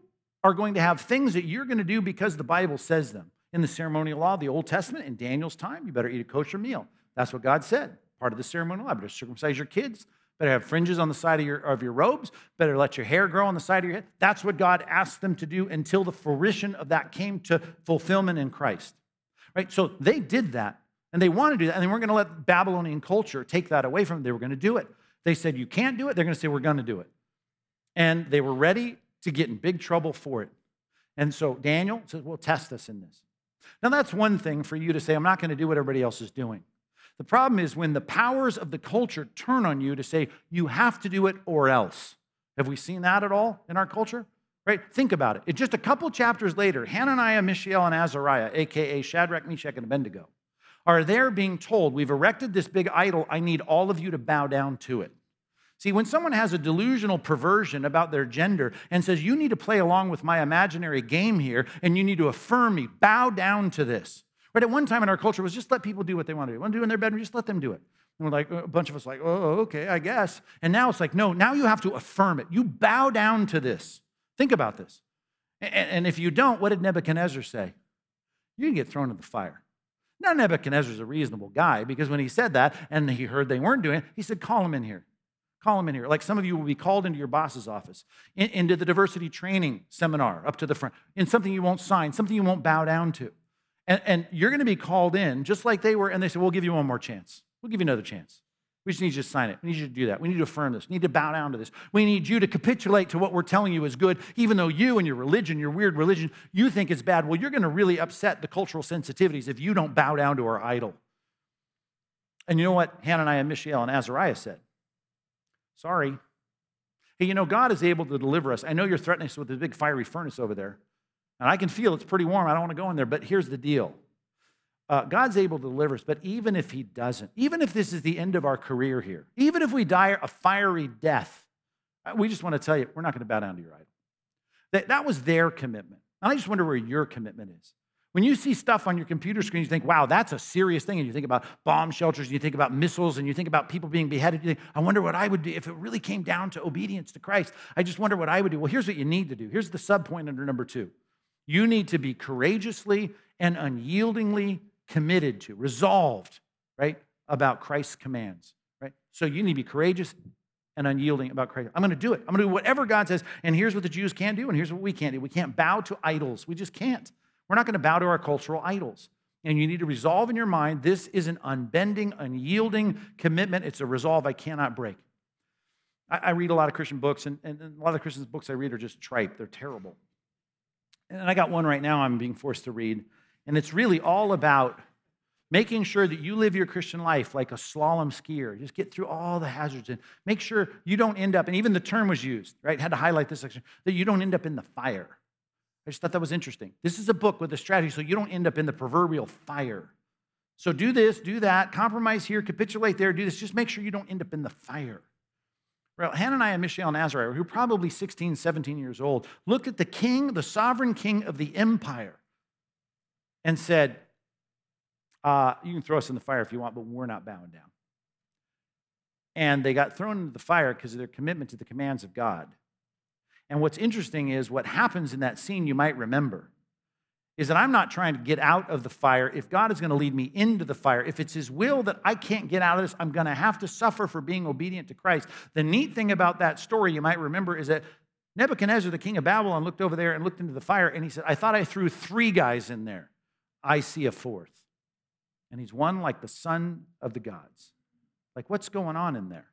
are going to have things that you're going to do because the Bible says them. In the ceremonial law of the Old Testament, in Daniel's time, you better eat a kosher meal. That's what God said. Part of the ceremonial law. Better circumcise your kids. Better have fringes on the side of your, of your robes. Better let your hair grow on the side of your head. That's what God asked them to do until the fruition of that came to fulfillment in Christ. Right? So they did that, and they want to do that, and they weren't going to let Babylonian culture take that away from them. They were going to do it. They said, You can't do it. They're going to say, We're going to do it. And they were ready to get in big trouble for it. And so Daniel says, Well, test us in this. Now, that's one thing for you to say, I'm not going to do what everybody else is doing. The problem is when the powers of the culture turn on you to say, You have to do it or else. Have we seen that at all in our culture? Right? Think about it. Just a couple chapters later, Hananiah, Mishael, and Azariah, aka Shadrach, Meshach, and Abednego, are there being told, We've erected this big idol. I need all of you to bow down to it. See, when someone has a delusional perversion about their gender and says, You need to play along with my imaginary game here and you need to affirm me, bow down to this. Right? At one time in our culture was just let people do what they want to do. Want to do in their bedroom, just let them do it. And we're like, a bunch of us like, oh, oh, okay, I guess. And now it's like, no, now you have to affirm it. You bow down to this. Think about this. And if you don't, what did Nebuchadnezzar say? You can get thrown in the fire. Now, Nebuchadnezzar's a reasonable guy because when he said that and he heard they weren't doing it, he said, Call him in here. Call him in here. Like some of you will be called into your boss's office, in, into the diversity training seminar up to the front, in something you won't sign, something you won't bow down to. And, and you're going to be called in just like they were, and they said, We'll give you one more chance. We'll give you another chance. We just need you to sign it. We need you to do that. We need to affirm this. We need to bow down to this. We need you to capitulate to what we're telling you is good, even though you and your religion, your weird religion, you think it's bad. Well, you're going to really upset the cultural sensitivities if you don't bow down to our idol. And you know what Hananiah, Mishael, and Azariah said? Sorry. Hey, you know, God is able to deliver us. I know you're threatening us with a big fiery furnace over there. And I can feel it's pretty warm. I don't want to go in there. But here's the deal uh, God's able to deliver us, but even if He doesn't, even if this is the end of our career here, even if we die a fiery death, uh, we just want to tell you, we're not going to bow down to your idol. That, that was their commitment. And I just wonder where your commitment is. When you see stuff on your computer screen, you think, wow, that's a serious thing. And you think about bomb shelters, and you think about missiles, and you think about people being beheaded. You think, I wonder what I would do if it really came down to obedience to Christ. I just wonder what I would do. Well, here's what you need to do. Here's the subpoint under number two. You need to be courageously and unyieldingly committed to, resolved, right, about Christ's commands, right? So you need to be courageous and unyielding about Christ. I'm going to do it. I'm going to do whatever God says. And here's what the Jews can't do, and here's what we can't do. We can't bow to idols. We just can't. We're not going to bow to our cultural idols. And you need to resolve in your mind this is an unbending, unyielding commitment. It's a resolve I cannot break. I, I read a lot of Christian books, and, and a lot of Christian books I read are just tripe. They're terrible. And I got one right now I'm being forced to read. And it's really all about making sure that you live your Christian life like a slalom skier. Just get through all the hazards and make sure you don't end up, and even the term was used, right? Had to highlight this section, that you don't end up in the fire. I just thought that was interesting. This is a book with a strategy so you don't end up in the proverbial fire. So do this, do that, compromise here, capitulate there, do this. Just make sure you don't end up in the fire. Well, Hananiah, and Mishael, and Azariah, who were probably 16, 17 years old, looked at the king, the sovereign king of the empire, and said, uh, You can throw us in the fire if you want, but we're not bowing down. And they got thrown into the fire because of their commitment to the commands of God. And what's interesting is what happens in that scene, you might remember, is that I'm not trying to get out of the fire. If God is going to lead me into the fire, if it's His will that I can't get out of this, I'm going to have to suffer for being obedient to Christ. The neat thing about that story, you might remember, is that Nebuchadnezzar, the king of Babylon, looked over there and looked into the fire and he said, I thought I threw three guys in there. I see a fourth. And he's one like the son of the gods. Like, what's going on in there?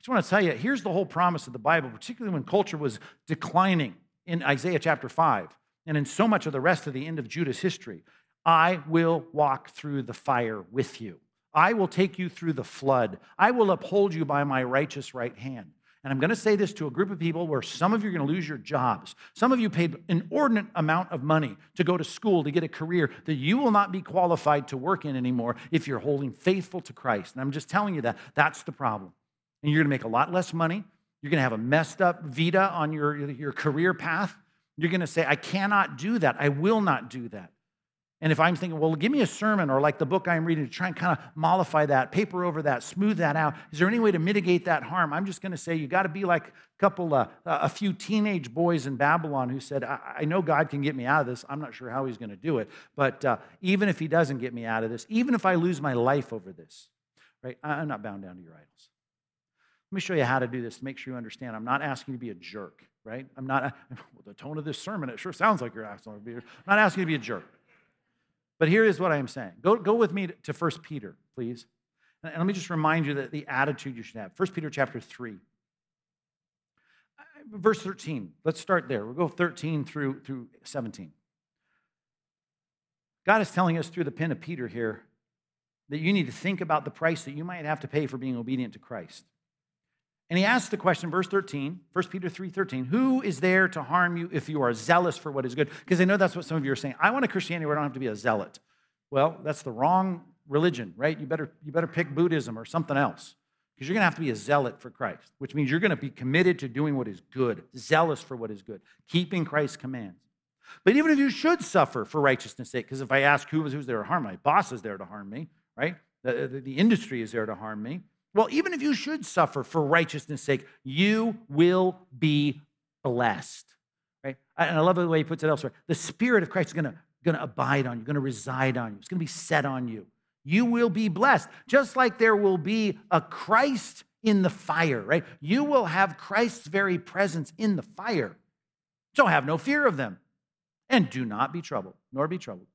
I just want to tell you here's the whole promise of the Bible, particularly when culture was declining in Isaiah chapter 5 and in so much of the rest of the end of Judah's history. I will walk through the fire with you. I will take you through the flood. I will uphold you by my righteous right hand. And I'm going to say this to a group of people where some of you are going to lose your jobs. Some of you paid an inordinate amount of money to go to school to get a career that you will not be qualified to work in anymore if you're holding faithful to Christ. And I'm just telling you that that's the problem. And you're going to make a lot less money. You're going to have a messed up vita on your, your career path. You're going to say, I cannot do that. I will not do that. And if I'm thinking, well, give me a sermon or like the book I'm reading to try and kind of mollify that, paper over that, smooth that out, is there any way to mitigate that harm? I'm just going to say you got to be like a couple, uh, a few teenage boys in Babylon who said, I, I, know God can get me out of this. I'm not sure how he's going to do it. But uh, even if he doesn't get me out of this, even if I lose my life over this, right, I'm not bound down to your idols. Let me show you how to do this to make sure you understand. I'm not asking you to be a jerk, right? I'm not, well, the tone of this sermon, it sure sounds like you're asking to be, I'm not asking you to be a jerk. But here is what I am saying. Go, go with me to 1 Peter, please. And let me just remind you that the attitude you should have. 1 Peter chapter 3. Uh, verse 13. Let's start there. We'll go 13 through, through 17. God is telling us through the pen of Peter here that you need to think about the price that you might have to pay for being obedient to Christ. And he asks the question, verse 13, 1 Peter 3 13, who is there to harm you if you are zealous for what is good? Because I know that's what some of you are saying. I want a Christianity where I don't have to be a zealot. Well, that's the wrong religion, right? You better, you better pick Buddhism or something else. Because you're going to have to be a zealot for Christ, which means you're going to be committed to doing what is good, zealous for what is good, keeping Christ's commands. But even if you should suffer for righteousness' sake, because if I ask who, who's there to harm my boss is there to harm me, right? The, the, the industry is there to harm me. Well, even if you should suffer for righteousness' sake, you will be blessed. Right? And I love the way he puts it elsewhere. The Spirit of Christ is gonna, gonna abide on you, gonna reside on you, it's gonna be set on you. You will be blessed, just like there will be a Christ in the fire, right? You will have Christ's very presence in the fire. So have no fear of them. And do not be troubled, nor be troubled.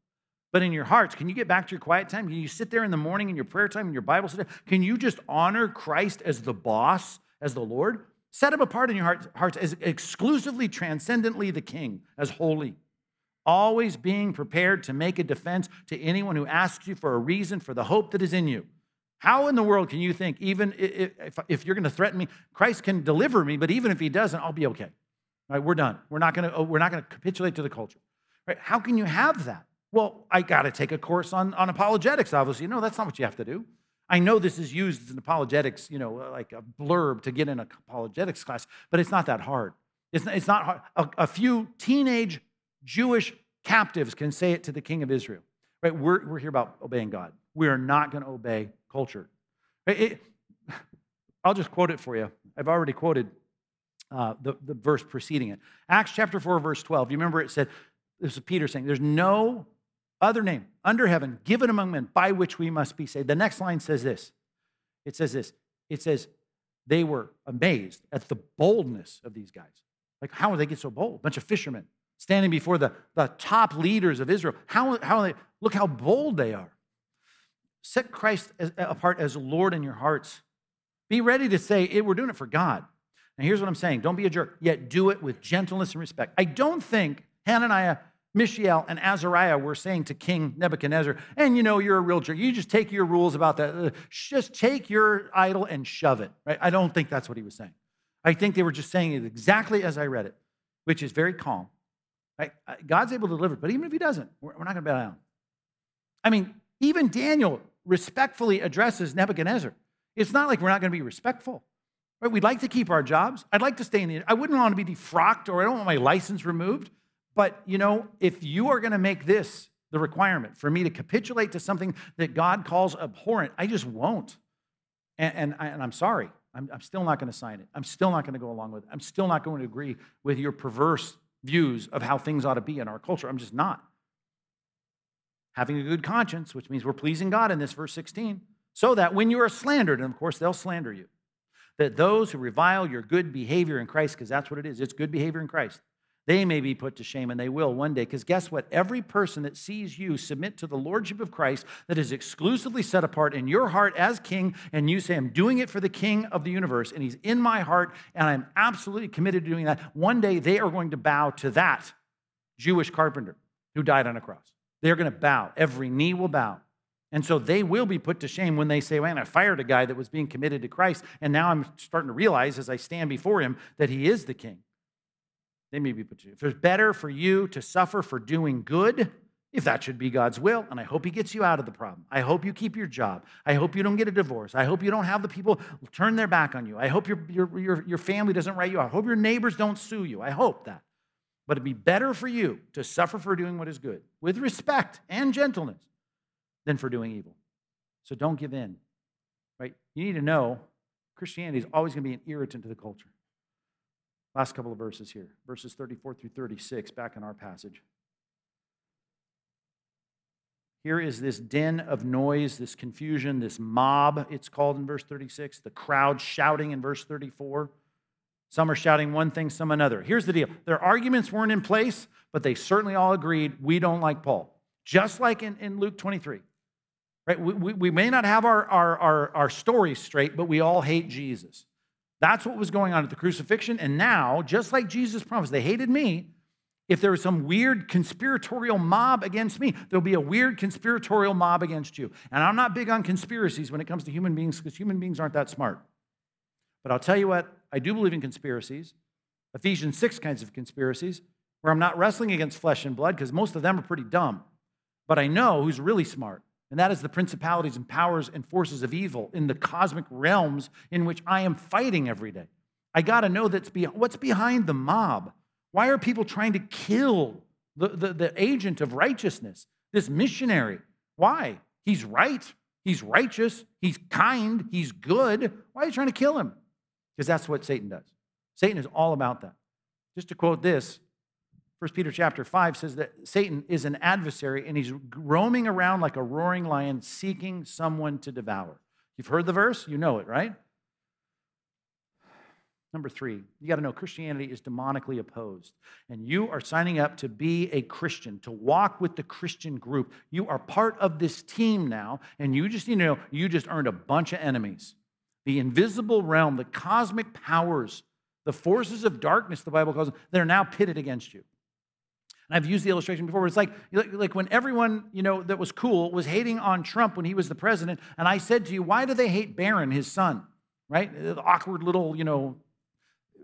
But in your hearts, can you get back to your quiet time? Can you sit there in the morning in your prayer time, in your Bible study? Can you just honor Christ as the boss, as the Lord? Set him apart in your hearts, hearts as exclusively, transcendently the King, as holy. Always being prepared to make a defense to anyone who asks you for a reason for the hope that is in you. How in the world can you think, even if, if you're going to threaten me, Christ can deliver me, but even if he doesn't, I'll be okay? Right, we're done. We're not going to, oh, we're not going to capitulate to the culture. Right? How can you have that? Well, I got to take a course on, on apologetics, obviously. No, that's not what you have to do. I know this is used as an apologetics, you know, like a blurb to get in an apologetics class, but it's not that hard. It's not, it's not hard. A, a few teenage Jewish captives can say it to the king of Israel. Right? We're, we're here about obeying God. We are not going to obey culture. It, it, I'll just quote it for you. I've already quoted uh, the, the verse preceding it. Acts chapter 4, verse 12. You remember it said, this is Peter saying, There's no other name under heaven given among men by which we must be saved. The next line says this it says this it says, they were amazed at the boldness of these guys. Like, how would they get so bold? A bunch of fishermen standing before the, the top leaders of Israel. How, how they, look how bold they are. Set Christ as, apart as Lord in your hearts. Be ready to say, we're doing it for God. Now, here's what I'm saying don't be a jerk, yet do it with gentleness and respect. I don't think Hananiah Mishael and Azariah were saying to King Nebuchadnezzar, and you know, you're a real jerk. You just take your rules about that. Uh, just take your idol and shove it. Right? I don't think that's what he was saying. I think they were just saying it exactly as I read it, which is very calm. Right? Uh, God's able to deliver, but even if he doesn't, we're not going to bow down. I mean, even Daniel respectfully addresses Nebuchadnezzar. It's not like we're not going to be respectful. Right? We'd like to keep our jobs. I'd like to stay in the. I wouldn't want to be defrocked or I don't want my license removed. But, you know, if you are going to make this the requirement for me to capitulate to something that God calls abhorrent, I just won't. And, and, I, am sorry. I'm, I'm still not going to sign it. I'm still not going to go along with it. I'm still not going to agree with your perverse views of how things ought to be in our culture. I'm just not. Having a good conscience, which means we're pleasing God in this verse 16, so that when you are slandered, and of course they'll slander you, that those who revile your good behavior in Christ, because that's what it is, it's good behavior in Christ, they may be put to shame, and they will one day. Because guess what? Every person that sees you submit to the Lordship of Christ that is exclusively set apart in your heart as king, and you say, I'm doing it for the King of the universe, and he's in my heart, and I'm absolutely committed to doing that. One day they are going to bow to that Jewish carpenter who died on a cross. They're going to bow. Every knee will bow. And so they will be put to shame when they say, Man, I fired a guy that was being committed to Christ, and now I'm starting to realize as I stand before him that he is the king. They may be put to. If it's better for you to suffer for doing good, if that should be God's will, and I hope He gets you out of the problem. I hope you keep your job. I hope you don't get a divorce. I hope you don't have the people turn their back on you. I hope your, your, your, your family doesn't write you out. I hope your neighbors don't sue you. I hope that. But it'd be better for you to suffer for doing what is good with respect and gentleness than for doing evil. So don't give in, right? You need to know Christianity is always going to be an irritant to the culture. Last couple of verses here, verses 34 through 36, back in our passage. Here is this din of noise, this confusion, this mob, it's called in verse 36, the crowd shouting in verse 34. Some are shouting one thing, some another. Here's the deal their arguments weren't in place, but they certainly all agreed we don't like Paul. Just like in, in Luke 23. Right? We, we, we may not have our, our, our, our stories straight, but we all hate Jesus. That's what was going on at the crucifixion. And now, just like Jesus promised, they hated me, if there was some weird conspiratorial mob against me, there'll be a weird conspiratorial mob against you. And I'm not big on conspiracies when it comes to human beings because human beings aren't that smart. But I'll tell you what, I do believe in conspiracies, Ephesians 6 kinds of conspiracies, where I'm not wrestling against flesh and blood because most of them are pretty dumb. But I know who's really smart, and that is the principalities and powers and forces of evil in the cosmic realms in which I am fighting every day. I got to know that's be- what's behind the mob. Why are people trying to kill the, the, the agent of righteousness, this missionary? Why? He's right. He's righteous. He's kind. He's good. Why are you trying to kill him? Because that's what Satan does. Satan is all about that. Just to quote this, 1 Peter chapter 5 says that Satan is an adversary and he's roaming around like a roaring lion seeking someone to devour. You've heard the verse, you know it, right? Number three, you got to know Christianity is demonically opposed. And you are signing up to be a Christian, to walk with the Christian group. You are part of this team now, and you just to know you just earned a bunch of enemies. The invisible realm, the cosmic powers, the forces of darkness, the Bible calls them, they're now pitted against you. And I've used the illustration before. It's like, like when everyone, you know, that was cool was hating on Trump when he was the president. And I said to you, why do they hate Barron, his son? Right? Uh, the awkward little, you know,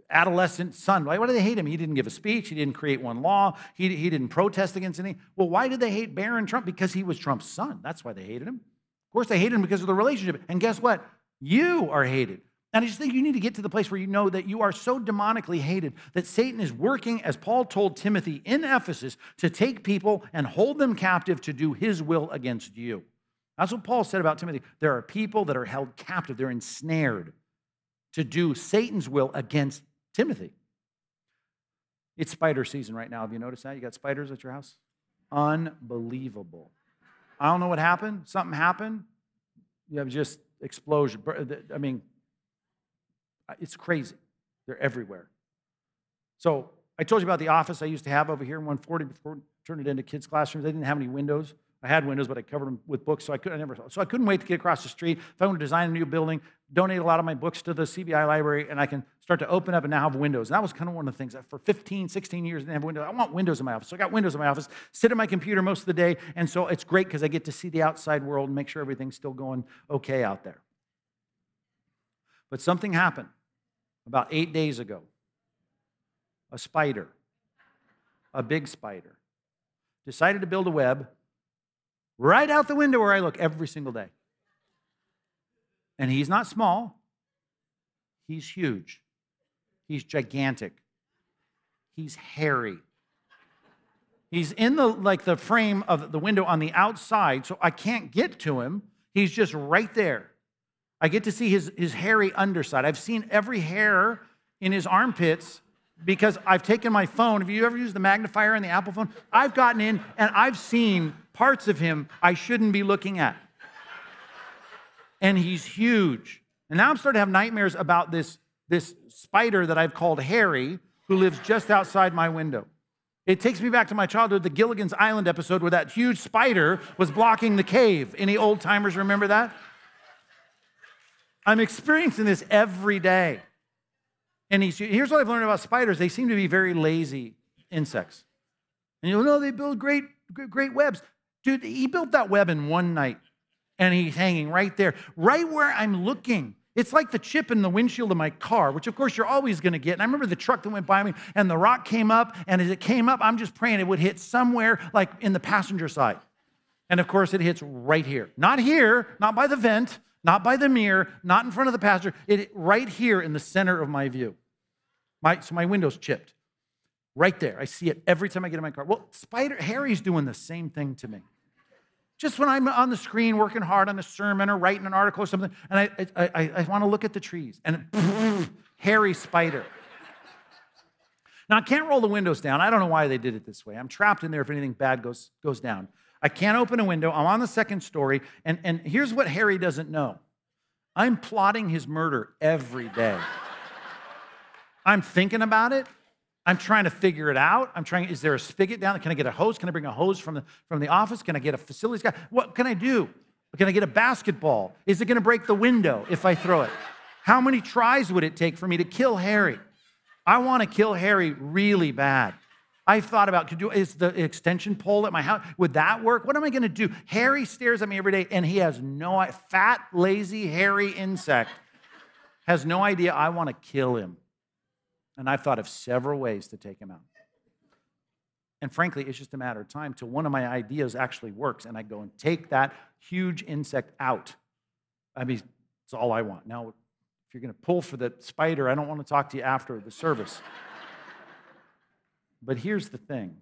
adolescent son. Why, why do they hate him? He didn't give a speech. He didn't create one law. He, he didn't protest against anything. Well, why did they hate Barron Trump? Because he was Trump's son. That's why they hated him. Of course, they hated him because of the relationship. And guess what? You are hated. And I just think you need to get to the place where you know that you are so demonically hated that Satan is working, as Paul told Timothy in Ephesus, to take people and hold them captive to do his will against you. That's what Paul said about Timothy. There are people that are held captive, they're ensnared to do Satan's will against Timothy. It's spider season right now. Have you noticed that? You got spiders at your house? Unbelievable. I don't know what happened. Something happened. You have just explosion. I mean, it's crazy. They're everywhere. So I told you about the office I used to have over here in 140 before turned it into kids' classrooms. They didn't have any windows. I had windows, but I covered them with books, so I could I never. So I couldn't wait to get across the street. If I want to design a new building, donate a lot of my books to the CBI library, and I can start to open up and now have windows. And that was kind of one of the things that for 15, 16 years, I didn't have windows. I want windows in my office. So I got windows in my office, sit at my computer most of the day, and so it's great because I get to see the outside world and make sure everything's still going okay out there. But something happened about eight days ago. A spider, a big spider, decided to build a web right out the window where I look every single day. And he's not small, he's huge, he's gigantic, he's hairy. He's in the like the frame of the window on the outside, so I can't get to him. He's just right there. I get to see his, his hairy underside. I've seen every hair in his armpits because I've taken my phone. Have you ever used the magnifier in the Apple phone? I've gotten in and I've seen parts of him I shouldn't be looking at. And he's huge. And now I'm starting to have nightmares about this, this spider that I've called Harry, who lives just outside my window. It takes me back to my childhood, the Gilligan's Island episode where that huge spider was blocking the cave. Any old timers remember that? I'm experiencing this every day. And here's what I've learned about spiders they seem to be very lazy insects. And you'll know they build great, great webs. Dude, he built that web in one night and he's hanging right there, right where I'm looking. It's like the chip in the windshield of my car, which of course you're always going to get. And I remember the truck that went by me and the rock came up. And as it came up, I'm just praying it would hit somewhere like in the passenger side. And of course, it hits right here. Not here, not by the vent, not by the mirror, not in front of the pastor, It right here in the center of my view. My, so my window's chipped. Right there. I see it every time I get in my car. Well, Spider Harry's doing the same thing to me. Just when I'm on the screen working hard on a sermon or writing an article or something, and I, I, I, I want to look at the trees, and Harry Spider. Now, I can't roll the windows down. I don't know why they did it this way. I'm trapped in there if anything bad goes, goes down. I can't open a window. I'm on the second story. And, and here's what Harry doesn't know I'm plotting his murder every day. I'm thinking about it. I'm trying to figure it out. I'm trying, is there a spigot down? Can I get a hose? Can I bring a hose from the, from the office? Can I get a facilities guy? What can I do? Can I get a basketball? Is it going to break the window if I throw it? How many tries would it take for me to kill Harry? I want to kill Harry really bad. I've thought about could do is the extension pole at my house would that work? What am I going to do? Harry stares at me every day and he has no fat, lazy, hairy insect has no idea I want to kill him. And I've thought of several ways to take him out. And frankly, it's just a matter of time till one of my ideas actually works and I go and take that huge insect out. I mean, it's all I want. Now, if you're going to pull for the spider, I don't want to talk to you after the service. But here's the thing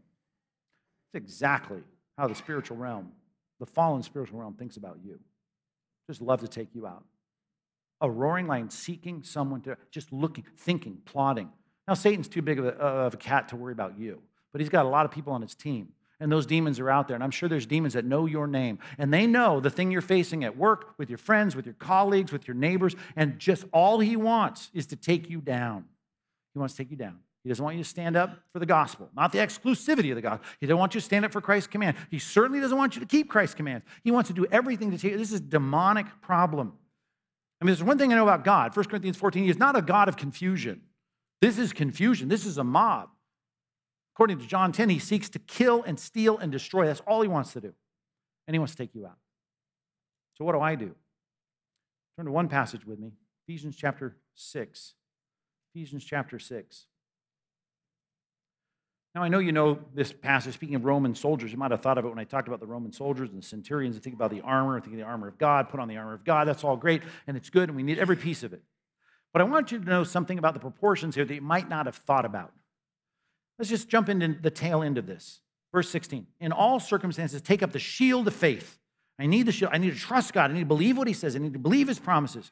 it's exactly how the spiritual realm, the fallen spiritual realm, thinks about you. Just love to take you out. A roaring lion seeking someone to, just looking, thinking, plotting. Now, Satan's too big of a, of a cat to worry about you, but he's got a lot of people on his team. And those demons are out there. And I'm sure there's demons that know your name. And they know the thing you're facing at work, with your friends, with your colleagues, with your neighbors. And just all he wants is to take you down. He wants to take you down. He doesn't want you to stand up for the gospel, not the exclusivity of the gospel. He doesn't want you to stand up for Christ's command. He certainly doesn't want you to keep Christ's commands. He wants to do everything to take you. This is demonic problem. I mean, there's one thing I know about God. 1 Corinthians 14, he is not a God of confusion. This is confusion. This is a mob. According to John 10, he seeks to kill and steal and destroy. That's all he wants to do. And he wants to take you out. So, what do I do? Turn to one passage with me Ephesians chapter 6. Ephesians chapter 6. Now, I know you know this passage. Speaking of Roman soldiers, you might have thought of it when I talked about the Roman soldiers and the centurions and think about the armor, think of the armor of God, put on the armor of God. That's all great, and it's good, and we need every piece of it. But I want you to know something about the proportions here that you might not have thought about. Let's just jump into the tail end of this. Verse 16. In all circumstances, take up the shield of faith. I need the shield. I need to trust God. I need to believe what He says. I need to believe His promises,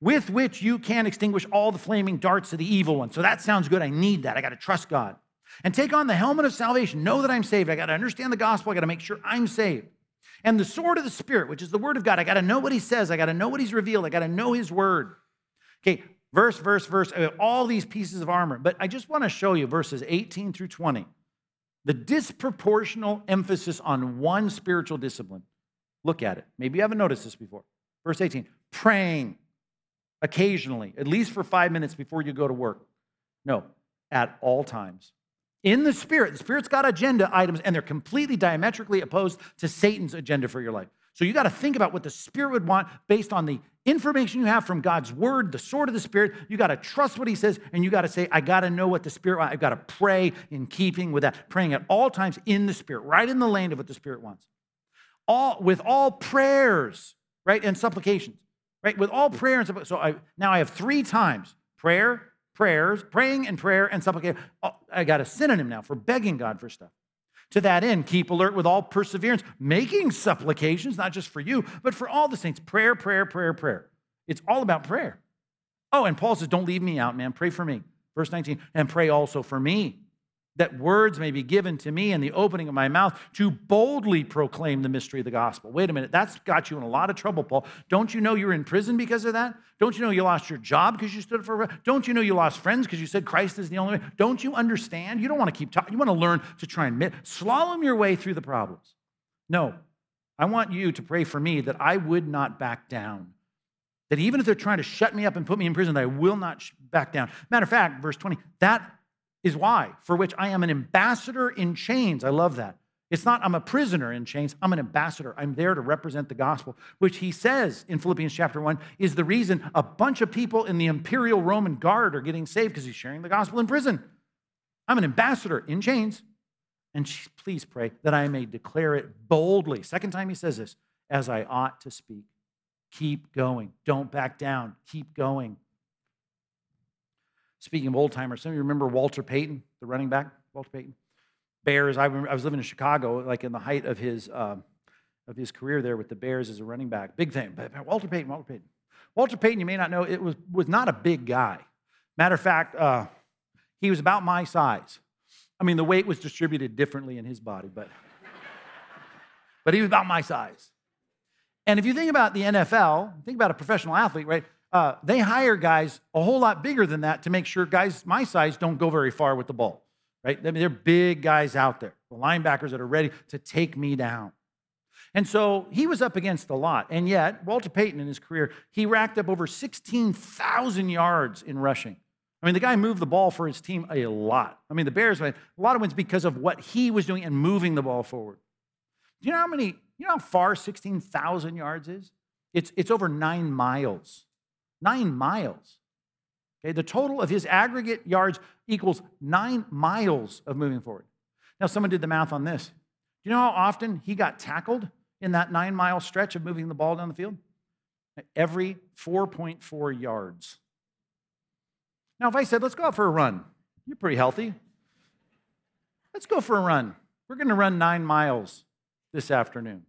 with which you can extinguish all the flaming darts of the evil one. So that sounds good. I need that. I got to trust God. And take on the helmet of salvation. Know that I'm saved. I got to understand the gospel. I got to make sure I'm saved. And the sword of the Spirit, which is the word of God. I got to know what He says. I got to know what He's revealed. I got to know His word. Okay, verse, verse, verse, uh, all these pieces of armor. But I just want to show you verses 18 through 20. The disproportional emphasis on one spiritual discipline. Look at it. Maybe you haven't noticed this before. Verse 18 praying occasionally, at least for five minutes before you go to work. No, at all times. In the Spirit, the Spirit's got agenda items, and they're completely diametrically opposed to Satan's agenda for your life. So you got to think about what the Spirit would want based on the information you have from God's Word, the sword of the Spirit. You got to trust what He says, and you got to say, I got to know what the Spirit wants. I've got to pray in keeping with that, praying at all times in the Spirit, right in the land of what the Spirit wants. All with all prayers, right, and supplications, right, with all prayer and supplications. So I, now I have three times prayer, prayers, praying and prayer and supplication. Oh, I got a synonym now for begging God for stuff. To that end, keep alert with all perseverance, making supplications, not just for you, but for all the saints. Prayer, prayer, prayer, prayer. It's all about prayer. Oh, and Paul says, Don't leave me out, man. Pray for me. Verse 19, and pray also for me that words may be given to me in the opening of my mouth to boldly proclaim the mystery of the gospel. Wait a minute, that's got you in a lot of trouble, Paul. Don't you know you're in prison because of that? Don't you know you lost your job because you stood for Don't you know you lost friends because you said Christ is the only way? Don't you understand? You don't want to keep talking. You want to learn to try and admit, slalom your way through the problems. No, I want you to pray for me that I would not back down. That even if they're trying to shut me up and put me in prison, that I will not back down. Matter of fact, verse 20, that is why, for which I am an ambassador in chains. I love that. It's not, I'm a prisoner in chains. I'm an ambassador. I'm there to represent the gospel, which he says in Philippians chapter 1 is the reason a bunch of people in the imperial Roman guard are getting saved because he's sharing the gospel in prison. I'm an ambassador in chains. And please pray that I may declare it boldly. Second time he says this, as I ought to speak. Keep going. Don't back down. Keep going. Speaking of old timers, some of you remember Walter Payton, the running back, Walter Payton? Bears. I, remember, I was living in Chicago, like in the height of his, uh, of his career there with the Bears as a running back. Big thing. Walter Payton, Walter Payton. Walter Payton, you may not know, it was, was not a big guy. Matter of fact, uh, he was about my size. I mean, the weight was distributed differently in his body, but, but he was about my size. And if you think about the NFL, think about a professional athlete, right? Uh, they hire guys a whole lot bigger than that to make sure guys my size don't go very far with the ball, right? I mean, they're big guys out there, the linebackers that are ready to take me down. And so he was up against a lot. And yet, Walter Payton in his career, he racked up over 16,000 yards in rushing. I mean, the guy moved the ball for his team a lot. I mean, the Bears had a lot of wins because of what he was doing and moving the ball forward. Do you know how many, you know how far 16,000 yards is? It's, it's over nine miles. Nine miles. Okay, the total of his aggregate yards equals nine miles of moving forward. Now, someone did the math on this. Do you know how often he got tackled in that nine mile stretch of moving the ball down the field? Every 4.4 yards. Now, if I said, let's go out for a run, you're pretty healthy. Let's go for a run. We're going to run nine miles this afternoon.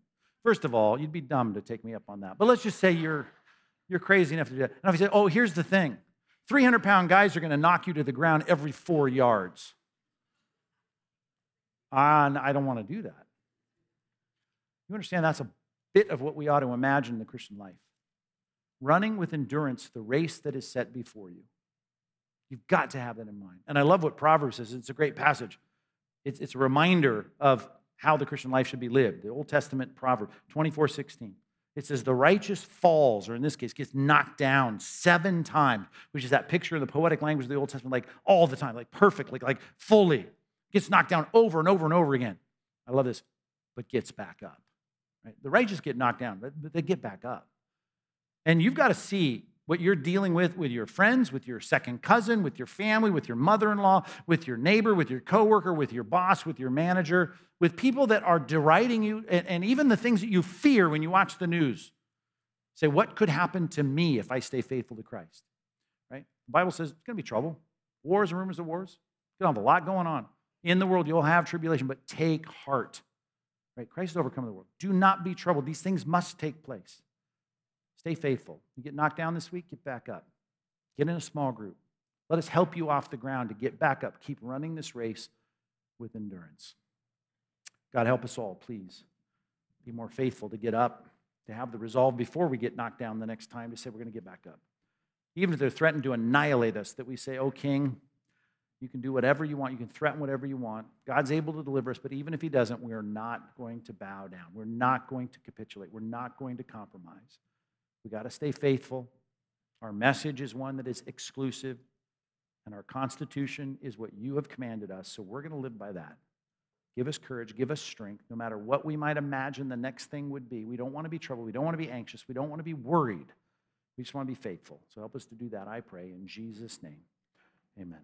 First of all, you'd be dumb to take me up on that. But let's just say you're, you're crazy enough to do that. And if you say, oh, here's the thing 300 pound guys are going to knock you to the ground every four yards. And I don't want to do that. You understand that's a bit of what we ought to imagine in the Christian life. Running with endurance the race that is set before you. You've got to have that in mind. And I love what Proverbs says. It's a great passage. It's, it's a reminder of how the Christian life should be lived. The Old Testament proverb, 24 16. It says, The righteous falls, or in this case, gets knocked down seven times, which is that picture in the poetic language of the Old Testament, like all the time, like perfectly, like fully. Gets knocked down over and over and over again. I love this, but gets back up. Right? The righteous get knocked down, but they get back up. And you've got to see what you're dealing with with your friends, with your second cousin, with your family, with your mother in law, with your neighbor, with your coworker, with your boss, with your manager, with people that are deriding you, and, and even the things that you fear when you watch the news. Say, what could happen to me if I stay faithful to Christ? Right? The Bible says it's going to be trouble. Wars and rumors of wars. You're going to have a lot going on. In the world, you'll have tribulation, but take heart. Right? Christ has overcome the world. Do not be troubled. These things must take place. Stay faithful. You get knocked down this week, get back up. Get in a small group. Let us help you off the ground to get back up. Keep running this race with endurance. God, help us all, please. Be more faithful to get up, to have the resolve before we get knocked down the next time to say we're going to get back up. Even if they're threatened to annihilate us, that we say, Oh, King, you can do whatever you want. You can threaten whatever you want. God's able to deliver us, but even if He doesn't, we're not going to bow down. We're not going to capitulate. We're not going to compromise. We got to stay faithful. Our message is one that is exclusive, and our Constitution is what you have commanded us, so we're going to live by that. Give us courage, give us strength, no matter what we might imagine the next thing would be. We don't want to be troubled, we don't want to be anxious, we don't want to be worried. We just want to be faithful. So help us to do that, I pray, in Jesus' name. Amen.